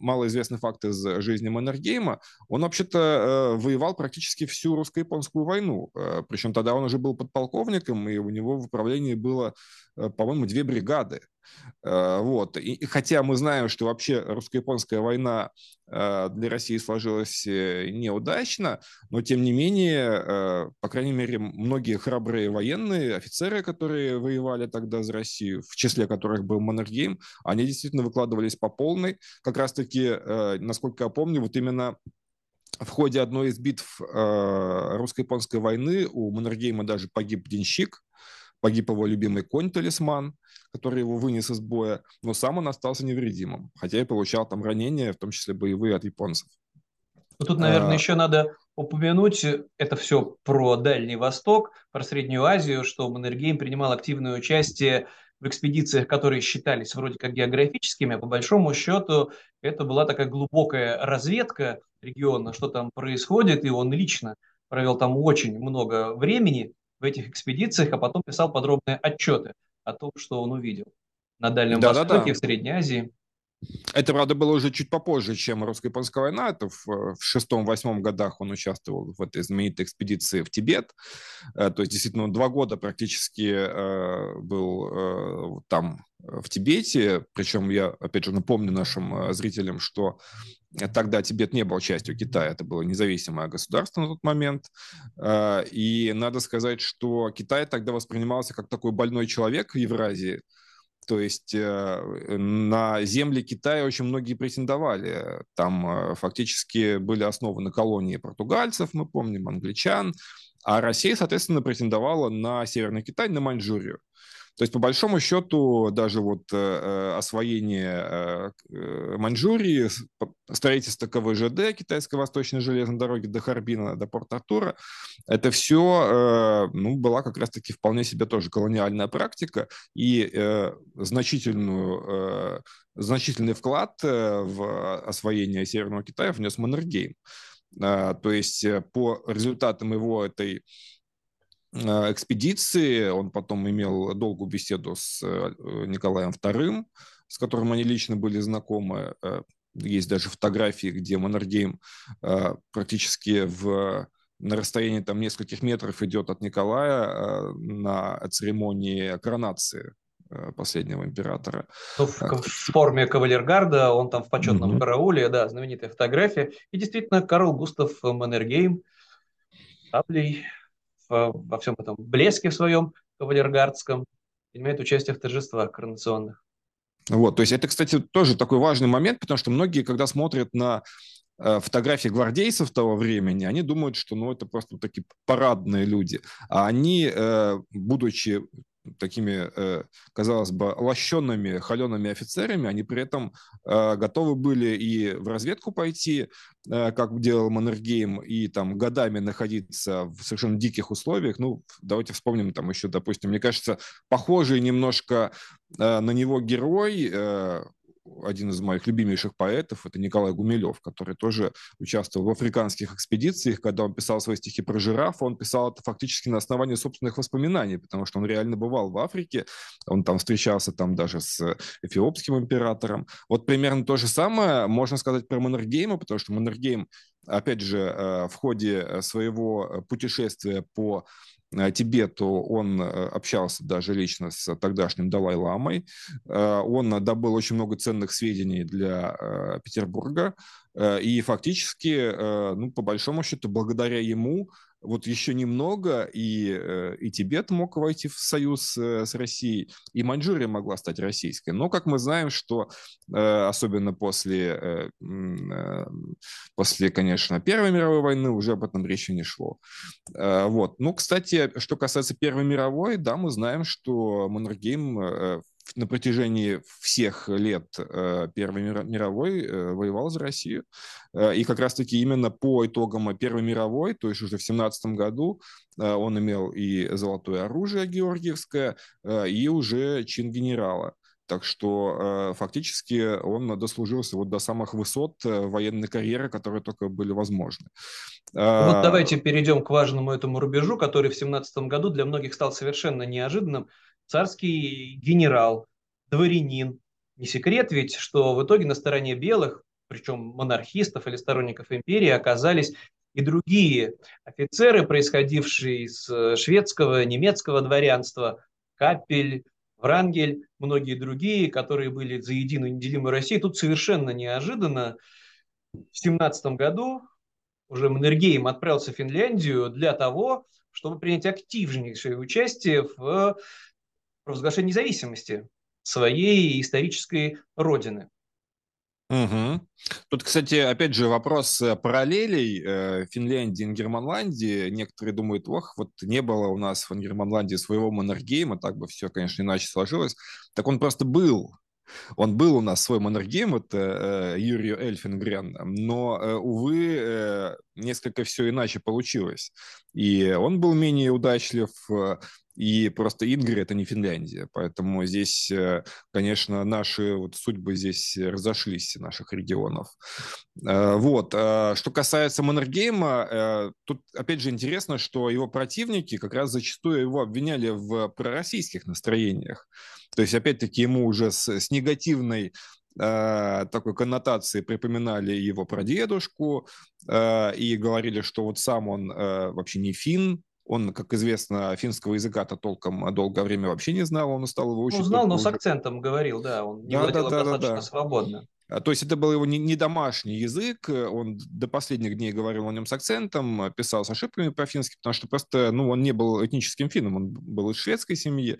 малоизвестный факт из жизни Маннергейма. Он вообще-то воевал практически всю русско-японскую войну, причем тогда он уже был подполковником, и у него в управлении было по-моему, две бригады. Э, вот. И, хотя мы знаем, что вообще русско-японская война э, для России сложилась неудачно, но тем не менее, по крайней мере, многие храбрые военные, офицеры, которые воевали тогда за Россию, в числе которых был Маннергейм, они действительно выкладывались по полной. Как раз-таки, насколько я помню, вот именно в ходе одной из битв русско-японской войны у Маннергейма даже погиб денщик, Погиб его любимый конь-талисман, который его вынес из боя, но сам он остался невредимым, хотя и получал там ранения, в том числе боевые от японцев.
Ну, тут, наверное, а... еще надо упомянуть, это все про Дальний Восток, про Среднюю Азию, что Маннергейм принимал активное участие в экспедициях, которые считались вроде как географическими, а по большому счету это была такая глубокая разведка региона, что там происходит, и он лично провел там очень много времени, в этих экспедициях, а потом писал подробные отчеты о том, что он увидел на Дальнем да, Востоке, да, да. в Средней Азии.
Это, правда, было уже чуть попозже, чем русско-японская война. Это в, шестом-восьмом годах он участвовал в этой знаменитой экспедиции в Тибет. Э, то есть, действительно, два года практически э, был э, там, в Тибете. Причем я, опять же, напомню нашим зрителям, что Тогда Тибет не был частью Китая, это было независимое государство на тот момент. И надо сказать, что Китай тогда воспринимался как такой больной человек в Евразии, то есть э, на земли Китая очень многие претендовали. Там э, фактически были основаны колонии португальцев, мы помним, англичан. А Россия, соответственно, претендовала на Северный Китай, на Маньчжурию. То есть, по большому счету, даже вот э, э освоение э, Маньчжурии, строительство КВЖД, Китайской Восточной железной дороги до Харбина, до Порт-Артура, это все ну, была как раз-таки вполне себе тоже колониальная практика и значительную, значительный вклад в освоение Северного Китая внес Маннергейм. То есть, по результатам его этой экспедиции. Он потом имел долгую беседу с э, Николаем II, с которым они лично были знакомы. Э, есть даже фотографии, где Маннергейм практически в на расстоянии там нескольких метров идет от Николая на церемонии коронации последнего императора.
Ну, в, в форме кавалергарда, он там в почетном mm-hmm. карауле, да, знаменитая фотография. И действительно, Карл Густав Маннергейм таблей во всем этом блеске своем кавалергардском, принимает участие в торжествах коронационных.
Вот, то есть это, кстати, тоже такой важный момент, потому что многие, когда смотрят на э, фотографии гвардейцев того времени, они думают, что ну, это просто такие парадные люди. А они, э, будучи такими, э, казалось бы, лощенными, холеными офицерами, они при этом э, готовы были и в разведку пойти, э, как делал Маннергейм, и там годами находиться в совершенно диких условиях. Ну, давайте вспомним там еще, допустим, мне кажется, похожий немножко на него герой, один из моих любимейших поэтов, это Николай Гумилев, который тоже участвовал в африканских экспедициях. Когда он писал свои стихи про жирафа, он писал это фактически на основании собственных воспоминаний, потому что он реально бывал в Африке, он там встречался там даже с эфиопским императором. Вот примерно то же самое можно сказать про Маннергейма, потому что Маннергейм, опять же, э, в ходе своего путешествия по Тибету он э, общался даже лично с тогдашним Далай-ламой. Э, он добыл очень много ценных сведений для Петербурга. И фактически, ну, по большому счету, благодаря ему вот еще немного, и, э, и Тибет мог войти в союз э, с Россией, и Маньчжурия могла стать российской. Но, как мы знаем, что э, особенно после, после, конечно, Первой мировой войны уже об этом речи не шло. Вот. Ну, кстати, что касается Первой мировой, да, мы знаем, что Маннергейм на протяжении всех лет э, Первой мировой э, воевал за Россию. Э, и как раз-таки именно по итогам Первой мировой, то есть уже в 17 году, он имел и золотое оружие георгиевское, и уже чин генерала. Так что фактически он дослужился вот до самых высот военной карьеры, которые только были возможны.
Вот давайте перейдем к важному этому рубежу, который в 17 году для многих стал совершенно неожиданным царский генерал, дворянин. Не секрет ведь, что в итоге на стороне белых, причем монархистов или сторонников империи, оказались и другие офицеры, происходившие из э, шведского, немецкого дворянства, Капель, Врангель, многие другие, которые были за единую неделимую Россию. Тут совершенно неожиданно в 17 году уже Маннергейм отправился в Финляндию для того, чтобы принять активнейшее участие в провозглашение независимости своей исторической родины.
Угу. Тут, кстати, опять же вопрос э, параллелей э, Финляндии и Германландии. Некоторые думают, ох, вот не было у нас в Германландии своего Маннергейма, так бы все, конечно, иначе сложилось. Так он просто был. Он был у нас свой Маннергейм, вот э, Юрию Эльфингрен, но, увы, несколько все иначе получилось. И он был менее удачлив, и просто Ингри – это не Финляндия. Поэтому здесь, э, конечно, наши вот судьбы здесь разошлись, наших регионов. Э, вот. Э, что касается Маннергейма, тут, опять же, интересно, что его противники как раз зачастую его обвиняли в пророссийских настроениях. То есть, опять-таки, ему уже с, с негативной такой коннотации припоминали его прадедушку и говорили, что вот сам он вообще не фин, он, как известно, финского языка-то толком долгое время вообще не знал, он стал его учить.
Он знал, но уже... с акцентом говорил, да, он не да, владел да, да, достаточно да, да. свободно.
А, то есть это был его не, домашний язык, он до последних дней говорил о нем с акцентом, писал с ошибками по-фински, потому что просто, ну, он не был этническим финном, он был из шведской семьи.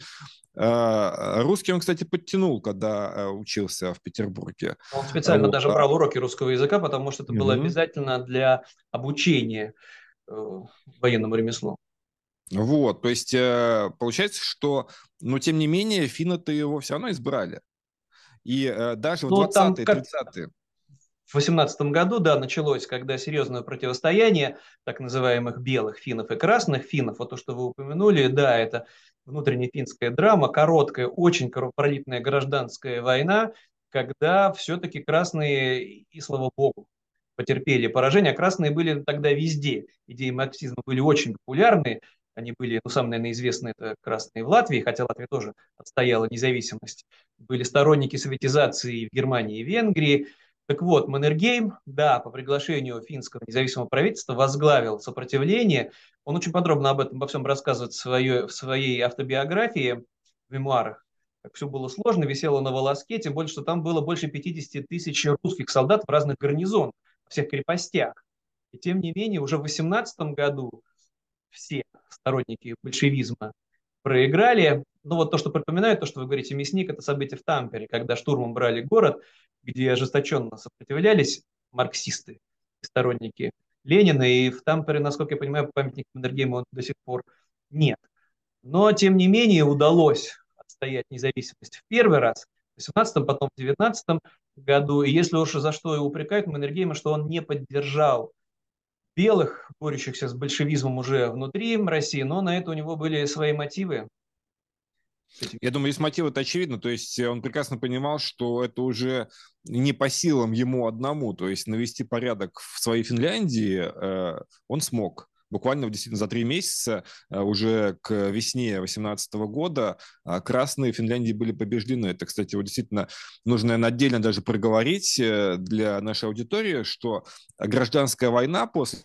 А, русский он, кстати, подтянул, когда э, учился в Петербурге.
Он специально вот. даже брал уроки русского языка, потому что это было mm обязательно для обучения э, военному ремеслу.
Вот, то есть э, получается, что, но тем не менее, финны-то его все равно избрали. И э, даже ну, в 20-е, 30-е.
В 18 году, да, началось, когда серьезное противостояние так называемых белых финнов и красных финнов, вот то, что вы упомянули, да, это внутренняя финская драма, короткая, очень кровопролитная гражданская война, когда все-таки красные, и слава богу, потерпели поражение, а красные были тогда везде. Идеи марксизма были очень популярны, они были, ну, самые, наверное, известные, это красные в Латвии, хотя Латвия тоже отстояла независимость. Были сторонники советизации в Германии и Венгрии. Так вот, Маннергейм, да, по приглашению финского независимого правительства возглавил сопротивление. Он очень подробно об этом, обо всем рассказывает в своей, в своей автобиографии, в мемуарах. Как все было сложно, висело на волоске, тем более, что там было больше 50 тысяч русских солдат в разных гарнизонах, во всех крепостях. И тем не менее, уже в 18 году все сторонники большевизма проиграли. Ну вот то, что припоминает, то, что вы говорите, мясник, это событие в Тампере, когда штурмом брали город, где ожесточенно сопротивлялись марксисты, сторонники Ленина, и в Тампере, насколько я понимаю, памятник Маннергейму до сих пор нет. Но, тем не менее, удалось отстоять независимость в первый раз, в 18 потом в 19 году. И если уж за что и упрекают Маннергейма, что он не поддержал белых, борющихся с большевизмом уже внутри России, но на это у него были свои мотивы.
Я думаю, здесь мотив это очевидно. То есть он прекрасно понимал, что это уже не по силам ему одному. То есть навести порядок в своей Финляндии э, он смог буквально действительно за три месяца э, уже к весне 2018 года э, красные Финляндии были побеждены. Это, кстати, вот действительно нужно, наверное, отдельно даже проговорить для нашей аудитории, что гражданская война после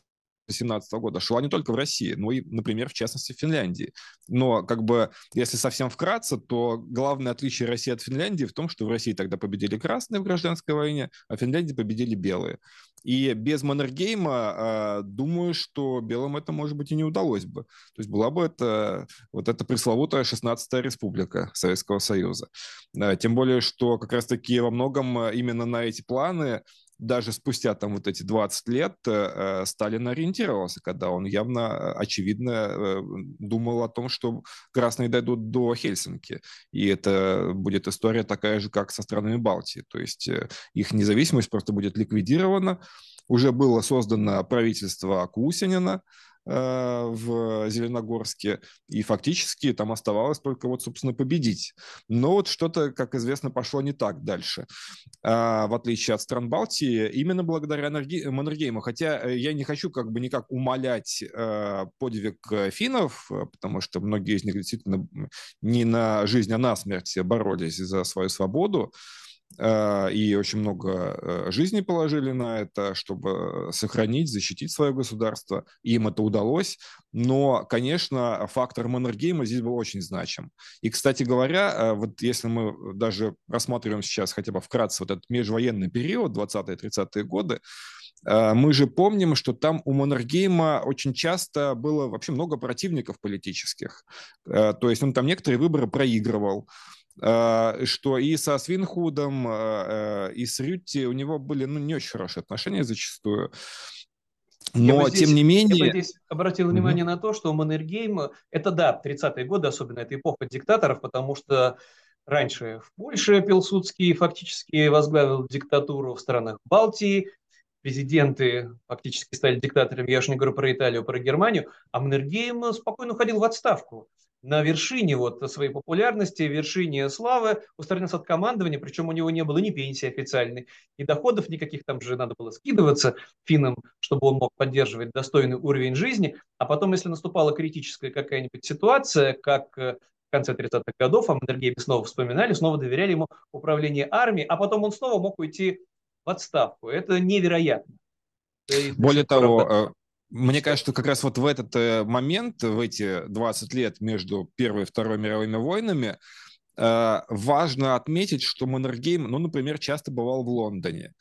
2017 года шла не только в России, но и, например, в частности, в Финляндии. Но, как бы, если совсем вкратце, то главное отличие России от Финляндии в том, что в России тогда победили красные в гражданской войне, а в Финляндии победили белые. И без Маннергейма, э, думаю, что белым это, может быть, и не удалось бы. То есть была бы это вот эта пресловутая 16-я республика Советского Союза. Э, тем более, что как раз-таки во многом именно на эти планы даже спустя там вот эти 20 лет э, э, Сталин ориентировался, когда он явно, э, очевидно, думал о том, что красные дойдут до Хельсинки. И это будет история такая же, как со странами Балтии. То есть их независимость просто будет ликвидирована. Уже было создано правительство Кусинина, в Зеленогорске, и фактически там оставалось только вот, собственно, победить. Но вот что-то, как известно, пошло не так дальше. А, в отличие от стран Балтии, именно благодаря Маннергейму. Хотя э, я не хочу как бы никак умалять э, подвиг финнов, потому что многие из них действительно не на жизнь, а на смерть боролись за свою свободу. А, и очень много э, жизни положили на это, чтобы сохранить, защитить свое государство. Им это удалось. Но, конечно, фактор Маннергейма здесь был очень значим. И, кстати говоря, э, вот если мы даже рассматриваем сейчас хотя бы вкратце вот этот межвоенный период, 20-30-е годы, э, мы же помним, что там у Маннергейма очень часто было вообще много противников политических. То есть он там некоторые выборы проигрывал. А, что и со Свинхудом, а, и с Рютти у него были ну, не очень хорошие отношения зачастую.
Но, здесь, тем не менее... Я бы здесь обратил внимание mm-hmm. на то, что Маннергейм, это, да, 30-е годы, особенно это эпоха диктаторов, потому что раньше в Польше Пилсудский фактически возглавил диктатуру в странах Балтии, президенты фактически стали диктаторами, я уж не говорю про Италию, про Германию, а Маннергейм спокойно уходил в отставку на вершине вот своей популярности, вершине славы, устранился от командования, причем у него не было ни пенсии официальной, ни доходов никаких, там же надо было скидываться финнам, чтобы он мог поддерживать достойный уровень жизни, а потом, если наступала критическая какая-нибудь ситуация, как э, в конце 30-х годов, а Маннергейме снова вспоминали, снова доверяли ему управление армией, а потом он снова мог уйти в отставку. Это невероятно.
Более того, мне кажется, что как раз вот в этот э, момент, в эти 20 лет между Первой и Второй мировыми войнами, э, важно отметить, что Маннергейм, ну, например, часто бывал в Лондоне.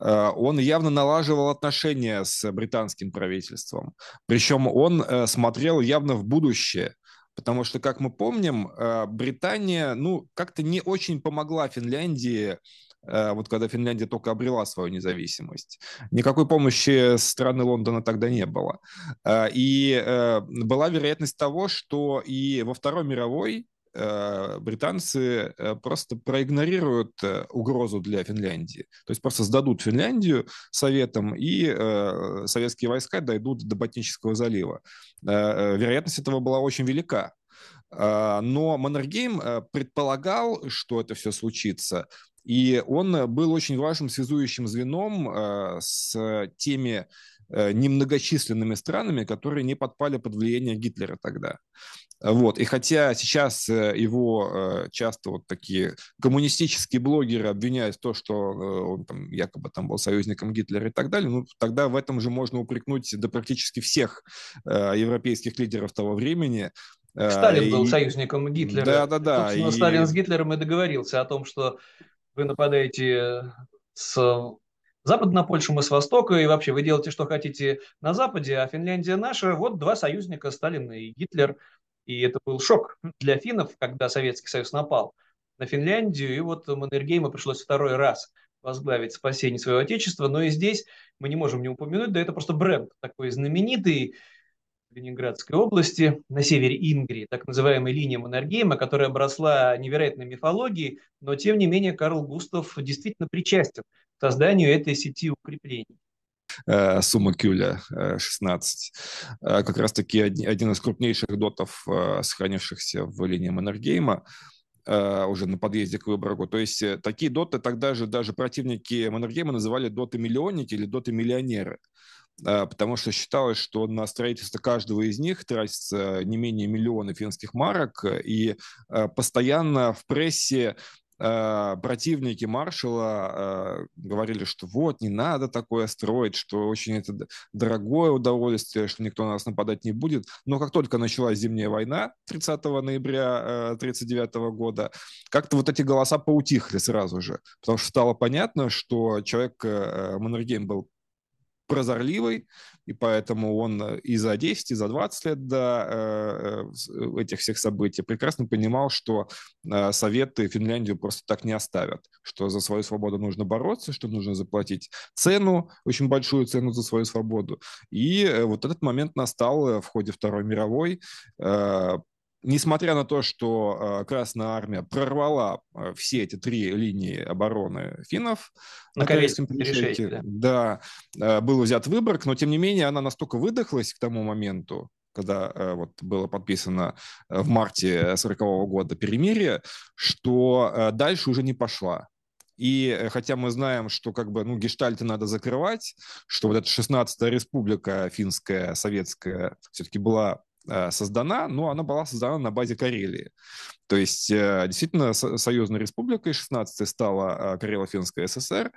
Э, он явно налаживал отношения с британским правительством. Причем он смотрел явно в будущее. Потому что, как мы помним, Британия, ну, как-то не очень помогла Финляндии вот когда Финляндия только обрела свою независимость. Никакой помощи со стороны Лондона тогда не было. Э, и э, была вероятность того, что и во Второй мировой британцы просто проигнорируют угрозу для Финляндии. То есть просто сдадут Финляндию советам, и советские войска дойдут до Ботнического залива. Вероятность этого была очень велика. Но Маннергейм предполагал, что это все случится, и он э, был очень важным связующим звеном э, с теми э, немногочисленными странами, которые не подпали под влияние Гитлера тогда. Вот. И хотя сейчас его часто вот такие коммунистические блогеры обвиняют в том, что он там, якобы там был союзником Гитлера и так далее, ну, тогда в этом же можно упрекнуть да, практически всех европейских лидеров того времени,
Сталин и... был союзником Гитлера.
Да, да, да.
Собственно, и... Сталин с Гитлером и договорился о том, что вы нападаете с запада на Польшу, мы с востока, и вообще вы делаете, что хотите на западе, а Финляндия наша. Вот два союзника, Сталин и Гитлер. И это был шок для финнов, когда Советский Союз напал на Финляндию, и вот Маннергейму пришлось второй раз возглавить спасение своего отечества. Но и здесь мы не можем не упомянуть, да это просто бренд такой знаменитый, Ленинградской области, на севере Ингрии, так называемая линия Маннергейма, которая обросла невероятной мифологией, но тем не менее Карл Густав действительно причастен к созданию этой сети укреплений.
Э, сумма Кюля 16. Э, как раз-таки один из крупнейших дотов, сохранившихся в линии Маннергейма, уже на подъезде к Выборгу. То есть такие доты тогда же даже противники Маннергейма называли доты-миллионники или доты-миллионеры. А, потому что считалось, что на строительство каждого из них тратится не менее миллиона финских марок, и а, постоянно в прессе а, противники маршала говорили, что вот, не надо такое строить, что очень это дорогое удовольствие, что никто на нас нападать не будет. Но как только началась зимняя война 30 ноября 1939 года, как-то вот эти голоса поутихли сразу же, потому что стало понятно, что человек Маннергейм был прозорливый, и поэтому он э, и за 10, и за 20 лет до э, э, этих всех событий прекрасно понимал, что Советы Финляндию просто так не оставят, что за свою свободу нужно бороться, что нужно заплатить цену, очень большую цену за свою свободу. И вот этот момент настал в ходе Второй мировой несмотря на то, что э, Красная Армия прорвала э, все эти три линии обороны финнов
на Корейском перешейке,
да, э, был взят Выборг, но тем не менее она настолько выдохлась к тому моменту, когда вот было подписано в марте 40 -го года перемирие, что дальше уже не пошла. И хотя мы знаем, что как бы, ну, гештальты надо закрывать, что вот эта 16-я республика финская, советская, все-таки была создана, но она была создана на базе Карелии. То есть э, действительно союзной республикой 16 стала э, Карело-Финская ССР,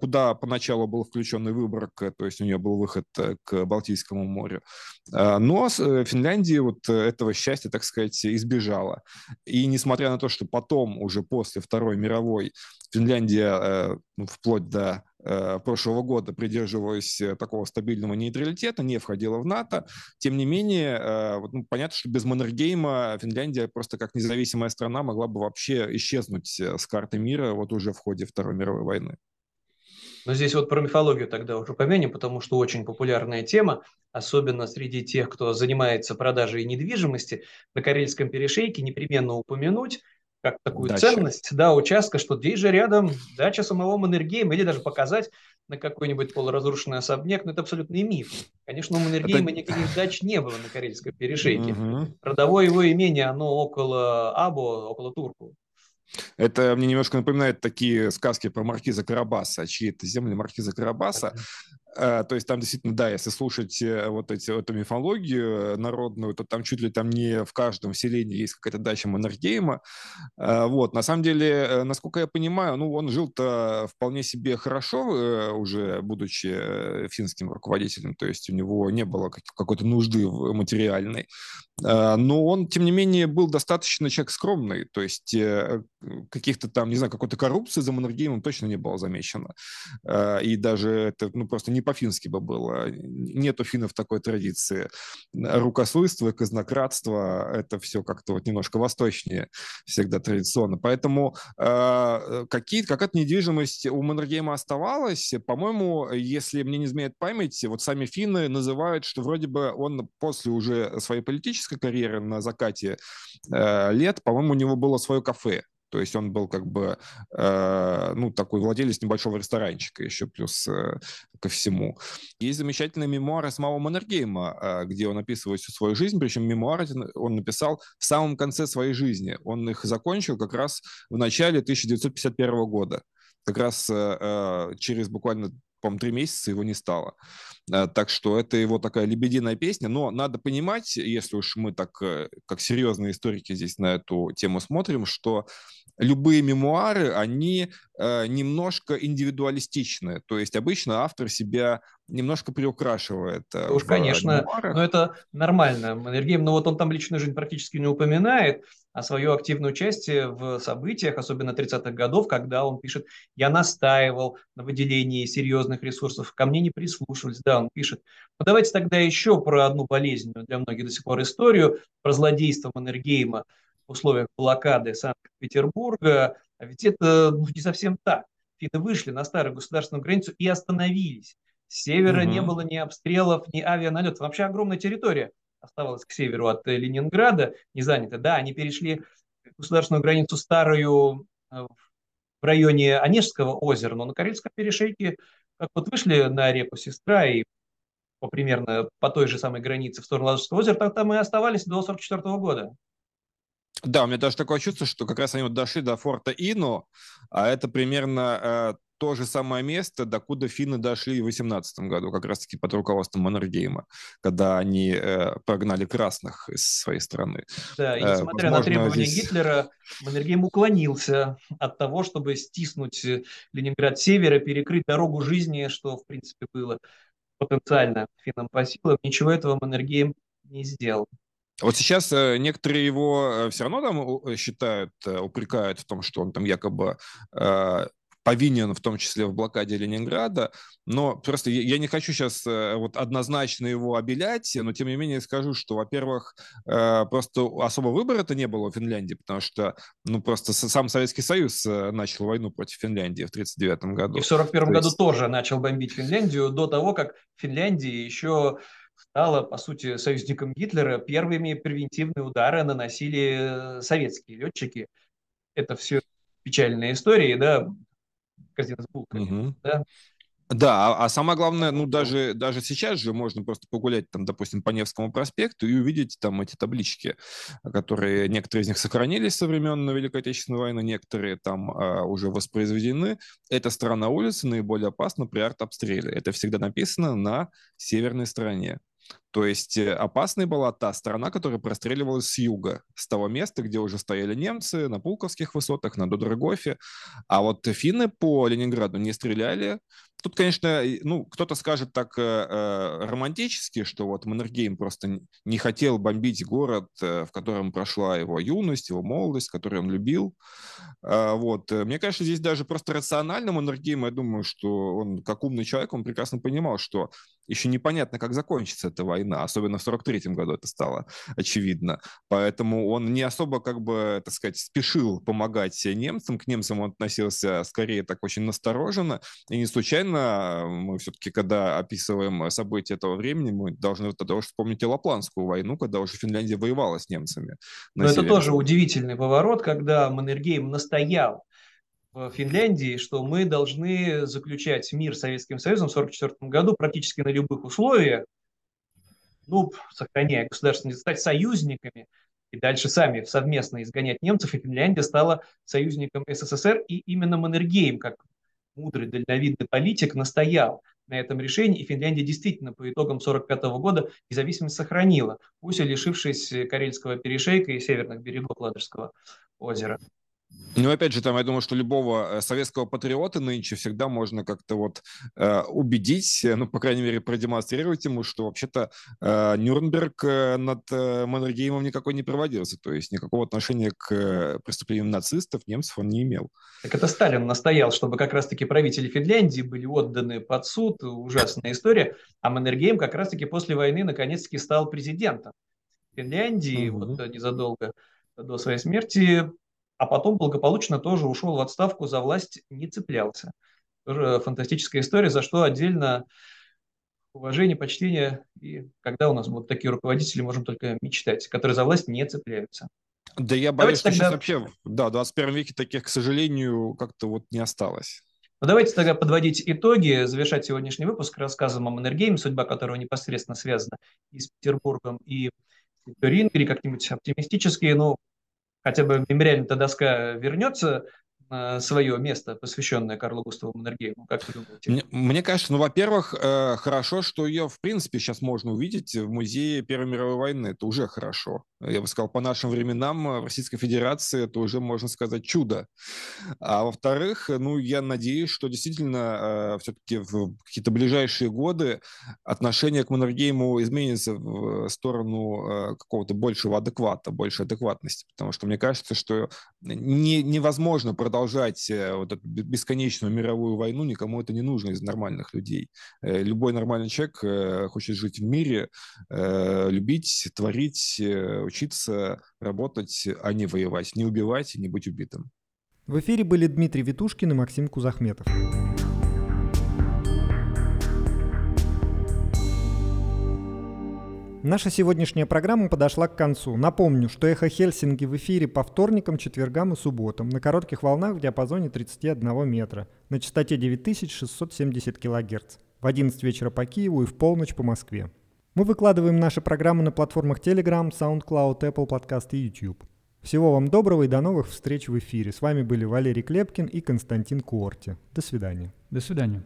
куда поначалу был включен и Выборг, то есть у нее был выход к Балтийскому морю. Но Финляндия вот этого счастья, так сказать, избежала. И несмотря на то, что потом, уже после Второй мировой, Финляндия ну, вплоть до Э, прошлого года придерживалась э, такого стабильного нейтралитета, не входила в НАТО. Тем не менее, э, ну, понятно, что без Маннергейма Финляндия просто как независимая страна могла бы вообще исчезнуть с карты мира вот уже в ходе Второй мировой войны.
Но здесь вот про мифологию тогда уже помянем, потому что очень популярная тема, особенно среди тех, кто занимается продажей недвижимости. На Карельском перешейке непременно упомянуть как такую Дача. ценность, да, участка, что здесь же рядом дача самого Маннергейма, или даже показать на какой-нибудь полуразрушенный особняк, но это абсолютный миф. Конечно, у Маннергейма это... никаких дач не было на Карельском перешейке. Угу. Родовое его имение, оно около Або, около Турку.
Это мне немножко напоминает такие сказки про маркиза Карабаса, чьи это земли маркиза Карабаса. Э, то есть там действительно, да, если слушать э, вот эти, эту мифологию народную, то там чуть ли там не в каждом селении есть какая-то дача Маннергейма. Э, вот, на самом деле, насколько я понимаю, ну, он жил-то вполне себе хорошо, уже будучи финским руководителем, то есть у него не было какой-то нужды материальной. Но он, тем не менее, был достаточно человек скромный, то есть каких-то там, не знаю, какой-то коррупции за Маннергеймом точно не было замечено. И даже это, ну, просто не по-фински бы было. Нет у финнов такой традиции. Рукослойство, казнократство – это все как-то вот немножко восточнее всегда традиционно. Поэтому э, какие, какая-то недвижимость у Маннергейма оставалась. По-моему, если мне не изменяет память, вот сами финны называют, что вроде бы он после уже своей политической карьеры на закате э, лет, по-моему, у него было свое кафе то есть он был как бы, э, ну, такой владелец небольшого ресторанчика еще плюс э, ко всему. Есть замечательные мемуары самого Маннергейма, э, где он описывает всю свою жизнь, причем мемуары он написал в самом конце своей жизни. Он их закончил как раз в начале 1951 года как раз э, э через буквально по-моему, три месяца его не стало. Э, так что это его такая лебединая песня. Но надо понимать, если уж мы так, э, как серьезные историки здесь на эту тему смотрим, что любые мемуары, они э, немножко индивидуалистичны. То есть обычно автор себя немножко приукрашивает.
Э, Уж, конечно, мемуарах. но это нормально. Маннергейм, ну вот он там личную жизнь практически не упоминает, а свое активное участие в событиях, особенно 30-х годов, когда он пишет, я настаивал на выделении серьезных ресурсов, ко мне не прислушивались, да, он пишет. Но давайте тогда еще про одну болезненную для многих до сих пор историю, про злодейство Маннергейма в условиях блокады Санкт-Петербурга. А ведь это ну, не совсем так. Финны вышли на старую государственную границу и остановились. С севера угу. не было ни обстрелов, ни авианалетов. Вообще огромная территория оставалась к северу от э, Ленинграда, не занята. Да, они перешли государственную границу старую э, в районе Онежского озера, но на Карельском перешейке, как вот вышли на реку Сестра и по примерно по той же самой границе в сторону Ладожского озера, так там и оставались до 1944 года.
Да, у меня даже такое чувство, что как раз они вот дошли до форта Ино, а это примерно э, то же самое место, докуда финны дошли в 18 году, как раз-таки под руководством Маннергейма, когда они э, прогнали красных из своей страны.
Да, и э, несмотря Возможно, на требования здесь... Гитлера, Маннергейм уклонился от того, чтобы стиснуть Ленинград севера, перекрыть дорогу жизни, что, в принципе, было потенциально финнам по силам. Ничего этого Маннергейм не сделал.
Вот сейчас э, некоторые его э, все равно там считают, э, упрекают в том, что он там якобы повинен в том числе в блокаде Ленинграда, но просто я, не хочу сейчас вот однозначно его обелять, но тем не менее скажу, что, во-первых, просто особо выбора-то не было в Финляндии, потому что, ну, просто сам Советский Союз начал войну против Финляндии в 1939 году.
И в 1941 году есть... тоже начал бомбить Финляндию до того, как Финляндия еще стала, по сути, союзником Гитлера. Первыми превентивные удары наносили советские летчики. Это все печальные истории, да,
корзина с булками, угу. да. Да, а, а самое главное, ну даже, даже сейчас же можно просто погулять там, допустим, по Невскому проспекту и увидеть там эти таблички, которые, некоторые из них сохранились со времен Великой Отечественной войны, некоторые там а, уже воспроизведены. Эта сторона улицы наиболее опасна при артобстреле. Это всегда написано на северной стороне. То есть э, опасной была та сторона, которая простреливалась с юга, с того места, где уже стояли немцы, на Пулковских высотах, на Додрогофе. А вот финны по Ленинграду не стреляли. Тут, конечно, ну, кто-то скажет так э, э, романтически, что вот Маннергейм просто не хотел бомбить город, э, в котором прошла его юность, его молодость, который он любил. Э, вот. Мне кажется, здесь даже просто рационально Маннергейм, я думаю, что он, как умный человек, он прекрасно понимал, что еще непонятно, как закончится эта война, особенно в 43 году это стало очевидно. Поэтому он не особо, как бы, так сказать, спешил помогать немцам. К немцам он относился скорее так очень настороженно. И не случайно мы все-таки, когда описываем события этого времени, мы должны тогда уж вспомнить и Лапландскую войну, когда уже Финляндия воевала с немцами.
Но это тоже удивительный поворот, когда Маннергейм настоял в Финляндии, что мы должны заключать мир с Советским Союзом в 1944 году практически на любых условиях, ну, сохраняя государственность, стать союзниками и дальше сами совместно изгонять немцев, и Финляндия стала союзником СССР, и именно Маннергейм, как мудрый, дальновидный политик, настоял на этом решении, и Финляндия действительно по итогам 1945 года независимость сохранила, пусть и лишившись Карельского перешейка и северных берегов Ладожского озера.
Ну, опять же, там, я думаю, что любого э, советского патриота нынче всегда можно как-то вот э, убедить, э, ну, по крайней мере, продемонстрировать ему, что вообще-то э, Нюрнберг э, над э, Маннергеймом никакой не проводился, то есть никакого отношения к преступлениям нацистов, немцев он не имел.
Так это Сталин настоял, чтобы как раз-таки правители Финляндии были отданы под суд, ужасная история, а Маннергейм как раз-таки после войны наконец-таки стал президентом Финляндии, угу. вот незадолго до своей смерти а потом благополучно тоже ушел в отставку, за власть не цеплялся. Тоже фантастическая история, за что отдельно уважение, почтение. И когда у нас будут такие руководители, можем только мечтать, которые за власть не цепляются.
Да я боюсь, давайте что тогда... сейчас вообще, да, в 21 веке таких, к сожалению, как-то вот не осталось.
Ну, давайте тогда подводить итоги, завершать сегодняшний выпуск рассказом о Маннергейме, судьба которого непосредственно связана и с Петербургом, и с Рингери, как-нибудь оптимистически. Ну, хотя бы мемориальная доска вернется свое место, посвященное Карлу Густаву Маннергейму? Как вы думаете?
Мне, мне кажется, ну, во-первых, э, хорошо, что ее, в принципе, сейчас можно увидеть в музее Первой мировой войны. Это уже хорошо. Я бы сказал, по нашим временам э, в Российской Федерации это уже, можно сказать, чудо. А во-вторых, ну, я надеюсь, что действительно э, все-таки в какие-то ближайшие годы отношение к Маннергейму изменится в сторону э, какого-то большего адеквата, большей адекватности. Потому что мне кажется, что не, невозможно продолжать продолжать э, вот эту бесконечную мировую войну, никому это не нужно из нормальных людей. Э, любой нормальный человек э, хочет жить в мире, любить, творить, учиться, работать, а не воевать, не убивать, не быть убитым.
В эфире были Дмитрий Витушкин и Максим Кузахметов. Наша сегодняшняя программа подошла к концу. Напомню, что «Эхо Хельсинки» в эфире по вторникам, четвергам и субботам на коротких волнах в диапазоне 31 метра на частоте 9670 кГц в 11 вечера по Киеву и в полночь по Москве. Мы выкладываем наши программы на платформах Telegram, SoundCloud, Apple Podcast и YouTube. Всего вам доброго и до новых встреч в эфире. С вами были Валерий Клепкин и Константин Куорти. До свидания.
До свидания.